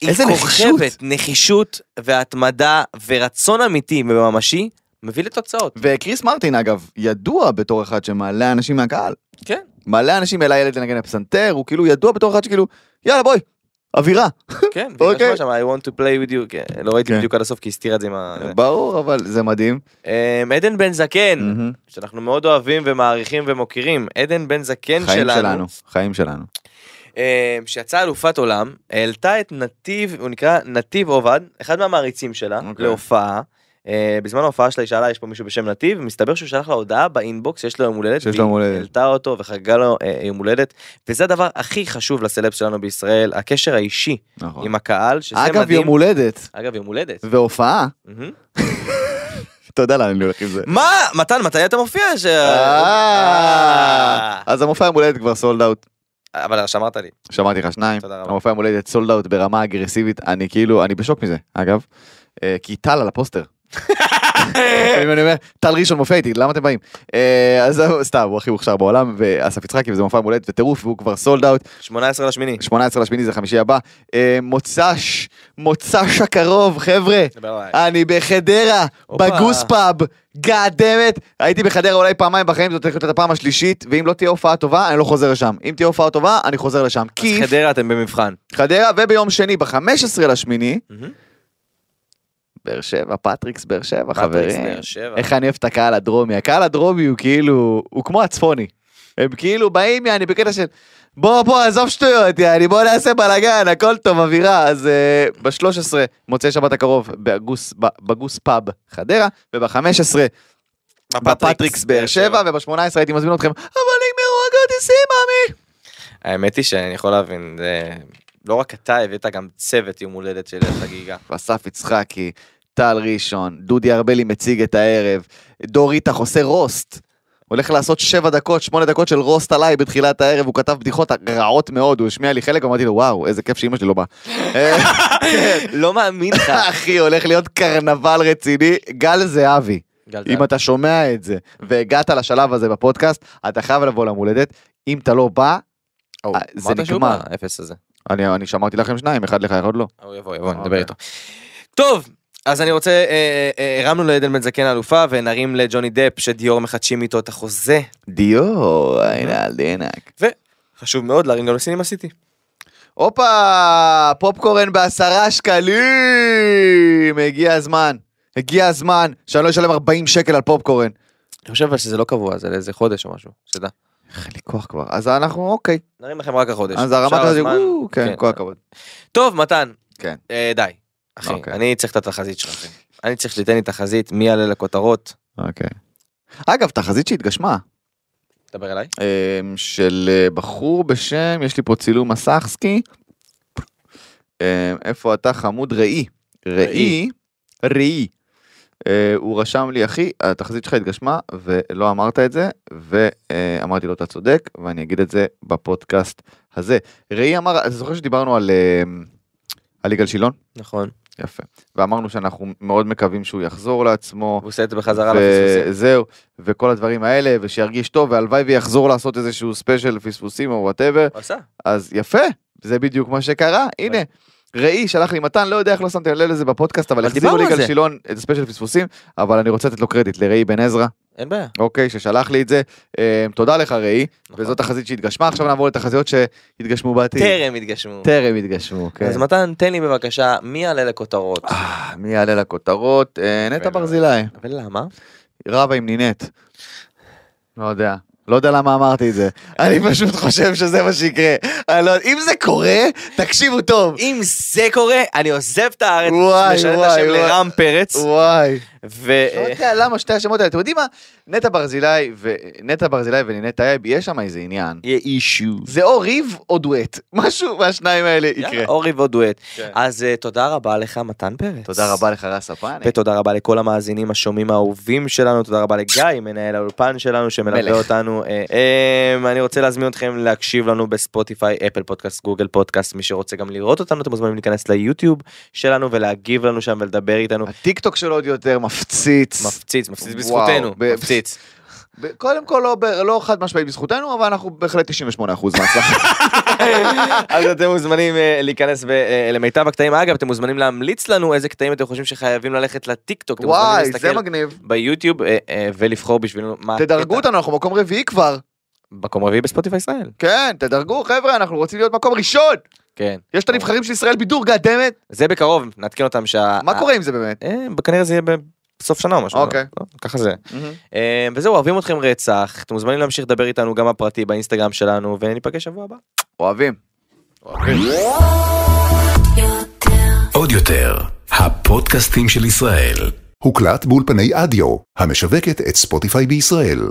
היא איזה כוכבת, נחישות. נחישות והתמדה ורצון אמיתי וממשי מביא לתוצאות. וקריס מרטין, אגב, ידוע בתור אחד שמעלה אנשים מהקהל. כן. מעלה אנשים אל הילד לנגן בפסנתר, הוא כאילו ידוע בתור אחד שכאילו, יאללה בואי, אווירה. *laughs* כן, אוקיי. שם I want to play with you, כן, לא ראיתי כן. בדיוק עד הסוף כי הסתירה את זה עם ה... *laughs* ברור, אבל זה מדהים. אמ, עדן בן זקן. שאנחנו מאוד אוהבים ומעריכים ומוקירים, עדן בן זקן חיים שלנו, שלנו, חיים שלנו. אמ, שיצאה אלופת עולם, העלתה את נתיב, הוא נקרא נתיב עובד, אחד מהמעריצים שלה, אוקיי. להופעה. אה, בזמן ההופעה שלה היא שאלה יש פה מישהו בשם נתיב ומסתבר שהוא שלח לה הודעה באינבוקס שיש לו יום הולדת שיש לו יום הולדת. העלתה אותו וחגגה לו אה, יום הולדת וזה הדבר הכי חשוב לסלב שלנו בישראל הקשר האישי נכון. עם הקהל שזה אגב, מדהים יום הולדת אגב יום הולדת והופעה. אתה *laughs* יודע לאן אני הולך עם זה. מה מתן מתי אתה מופיע ש... אה, אז המופע יום הולדת כבר sold out. אבל שמרת לי שמעתי לך שניים. המופע יום הולדת sold out ברמה אגרסיבית, אני כאילו, אני בשוק מזה, אגב. כי טל על הפוסטר. אם אני אומר, טל ראשון מופיע איתי, למה אתם באים? אה, אז סתם, הוא הכי מוכשר בעולם, ואסף יצחקי, וזה מופע יום הולדת וטירוף, והוא כבר סולד אאוט. 18 לשמיני 18 לשמיני זה חמישי הבא. אה, מוצ"ש, מוצ"ש הקרוב, חבר'ה. אני בחדרה. בגוס פאב, גאד דמת. הייתי בחדרה אולי פעמיים בחיים, זאת הולכת להיות הפעם השלישית, ואם לא תהיה הופעה טובה, אני לא חוזר לשם. אם תהיה הופעה טובה, אני חוזר לשם. כי אז חדרה אתם במבחן חדרה, וביום שני, ב-15 לשמיני. באר שבע, פטריקס באר שבע, חברים. איך אני אוהב את הקהל הדרומי. הקהל הדרומי הוא כאילו, הוא כמו הצפוני. הם כאילו באים, יעני, בקטע של, בוא, בוא, עזוב שטויות, יעני, בוא נעשה בלאגן, הכל טוב, אווירה. אז uh, ב-13, מוצאי שבת הקרוב, בגוס, בגוס פאב חדרה, וב-15, בפטריקס באר שבע, וב-18 הייתי מזמין אתכם, אבל נגמרו הכרטיסים, מאמי. האמת היא שאני יכול להבין זה לא רק אתה הבאת גם צוות יום הולדת של חגיגה. אסף יצחקי, טל ראשון, דודי ארבלי מציג את הערב, דור איתך עושה רוסט. הולך לעשות שבע דקות, שמונה דקות של רוסט עליי בתחילת הערב, הוא כתב בדיחות רעות מאוד, הוא השמיע לי חלק, אמרתי לו, וואו, איזה כיף שאימא שלי לא באה. אה, *laughs* לא מאמין לך. *laughs* אחי, הולך להיות קרנבל רציני, גל זהבי. אם אתה שומע את זה, והגעת לשלב הזה בפודקאסט, אתה חייב לבוא ליום הולדת, אם אתה לא בא, אה, זה אמרת שהוא נגמר. בא, אפס הזה. אני אני שמרתי לכם שניים, אחד לך, אחד לא. הוא יבוא יבוא נדבר אוקיי. איתו. טוב. אז אני רוצה, אה, אה, אה, הרמנו לעדן בן זקן האלופה ונרים לג'וני דפ שדיור מחדשים איתו את החוזה. דיו, הנה על דינק. חשוב מאוד להרים גם לסינימה סיטי. הופה, פופקורן בעשרה שקלים, הגיע הזמן, הגיע הזמן שאני לא אשלם 40 שקל על פופקורן. אני חושב שזה לא קבוע זה לאיזה חודש או משהו. שתדע. אין לי כוח כבר. אז אנחנו, אוקיי. נרים לכם רק החודש. אז כזה, הזמן- וואו, כן, כל הכבוד. טוב, מתן. כן. אה, די. אחי, אוקיי. אני צריך את התחזית. אחי. אני צריך שתיתן לי תחזית, מי יעלה לכותרות. אוקיי. אגב, תחזית שהתגשמה, דבר אליי. אמ, של אה, בחור בשם, יש לי פה צילום מסך סקי. אמ, איפה אתה חמוד ראי? ראי, ראי. אה, הוא רשם לי אחי התחזית שלך התגשמה ולא אמרת את זה ואמרתי לו אתה צודק ואני אגיד את זה בפודקאסט הזה. ראי אמר, אתה זוכר שדיברנו על אה, על יגאל שילון? נכון. יפה. ואמרנו שאנחנו מאוד מקווים שהוא יחזור לעצמו. הוא עושה את זה בחזרה לפספוסים. וזהו, וכל הדברים האלה, ושירגיש טוב, והלוואי ויחזור לעשות איזשהו special פספוסים או whatever, עשה. אז יפה, זה בדיוק מה שקרה, הנה. ראי שלח לי מתן, לא יודע איך לא שמתם לב לזה בפודקאסט, אבל החזירו לי על. שילון את הספיישל פספוסים, אבל אני רוצה לתת לו קרדיט לראי בן עזרא, אין בעיה. אוקיי, ששלח לי את זה. אה, תודה לך ראי, נכון. וזאת תחזית שהתגשמה, עכשיו נעבור לתחזיות שהתגשמו בעתיד. טרם התגשמו. טרם התגשמו, כן. אז מתן, תן לי בבקשה, מי יעלה לכותרות? אה, מי יעלה לכותרות? אה, נטע. ברזילי. ולמה? רבה עם נינט. לא יודע. לא יודע למה אמרתי את זה. אני פשוט חושב שזה מה שיקרה. אני לא- אם זה קורה, תקשיבו טוב. אם זה קורה, אני עוזב את הארץ, וואי, משנה את וואי, השם וואי. לרם פרץ, וואי. ו... לא יודע למה שתי השמות האלה. אתם יודעים מה? נטע ברזילי ונטע ברזילי ונינט טייב, יש שם איזה עניין. יהיה issue. זה או ריב או דואט. *laughs* משהו מהשניים האלה יקרה. או ריב או דואט. כן. אז אה, תודה רבה לך, מתן פרץ. תודה רבה לך רס הפאני. ותודה רבה לכל המאזינים השומעים האהובים שלנו, תודה רבה לגיא, מנהל האולפן שלנו שמלווה מלך. אותנו. אה, אה, אני רוצה להזמין אתכם להקשיב לנו בספוטיפיי, אפל פודקאסט, גוגל פודקאסט, מי שרוצה גם לראות אותנו, אתם מוזמנים להיכנס ליוטיוב שלנו ולהגיב לנו שם ולדבר איתנו. הטיק טוק שלו עוד יותר מפציץ. מפציץ, מפציץ בזכותנו, מפציץ. קודם כל לא, לא חד משמעית בזכותנו, אבל אנחנו בהחלט 98% מההצלחה. *laughs* אז אתם מוזמנים אה, להיכנס אה, למיטב הקטעים. אגב, אתם מוזמנים להמליץ לנו איזה קטעים אתם חושבים שחייבים ללכת לטיק טוק. וואי, זה מגניב. ביוטיוב אה, ולבחור בשבילנו מה תדרגו. אותנו, אנחנו מקום רביעי כבר. מקום רביעי בספוטיפיי ישראל. כן, תדרגו חבר'ה, אנחנו רוצים להיות מקום ראשון. כן. יש את הנבחרים של ישראל בידור, גאדמת. זה בקרוב, נעדכן אותם שה... מה קורה עם זה באמת? אה, כנראה זה יהיה בסוף שנה או משהו. אוקיי. לא? ככה זה. אה, וזהו, אוהבים אתכם רצח. אתם מוזמנים להמשיך לדבר איתנו גם בפרטי באינסטגרם שלנו, וניפגש שבוע הבא. אוהבים. עוד יותר, הפודקאסטים של ישראל. הוקלט באולפני אדיו, המשווקת את ספוטיפיי בישראל.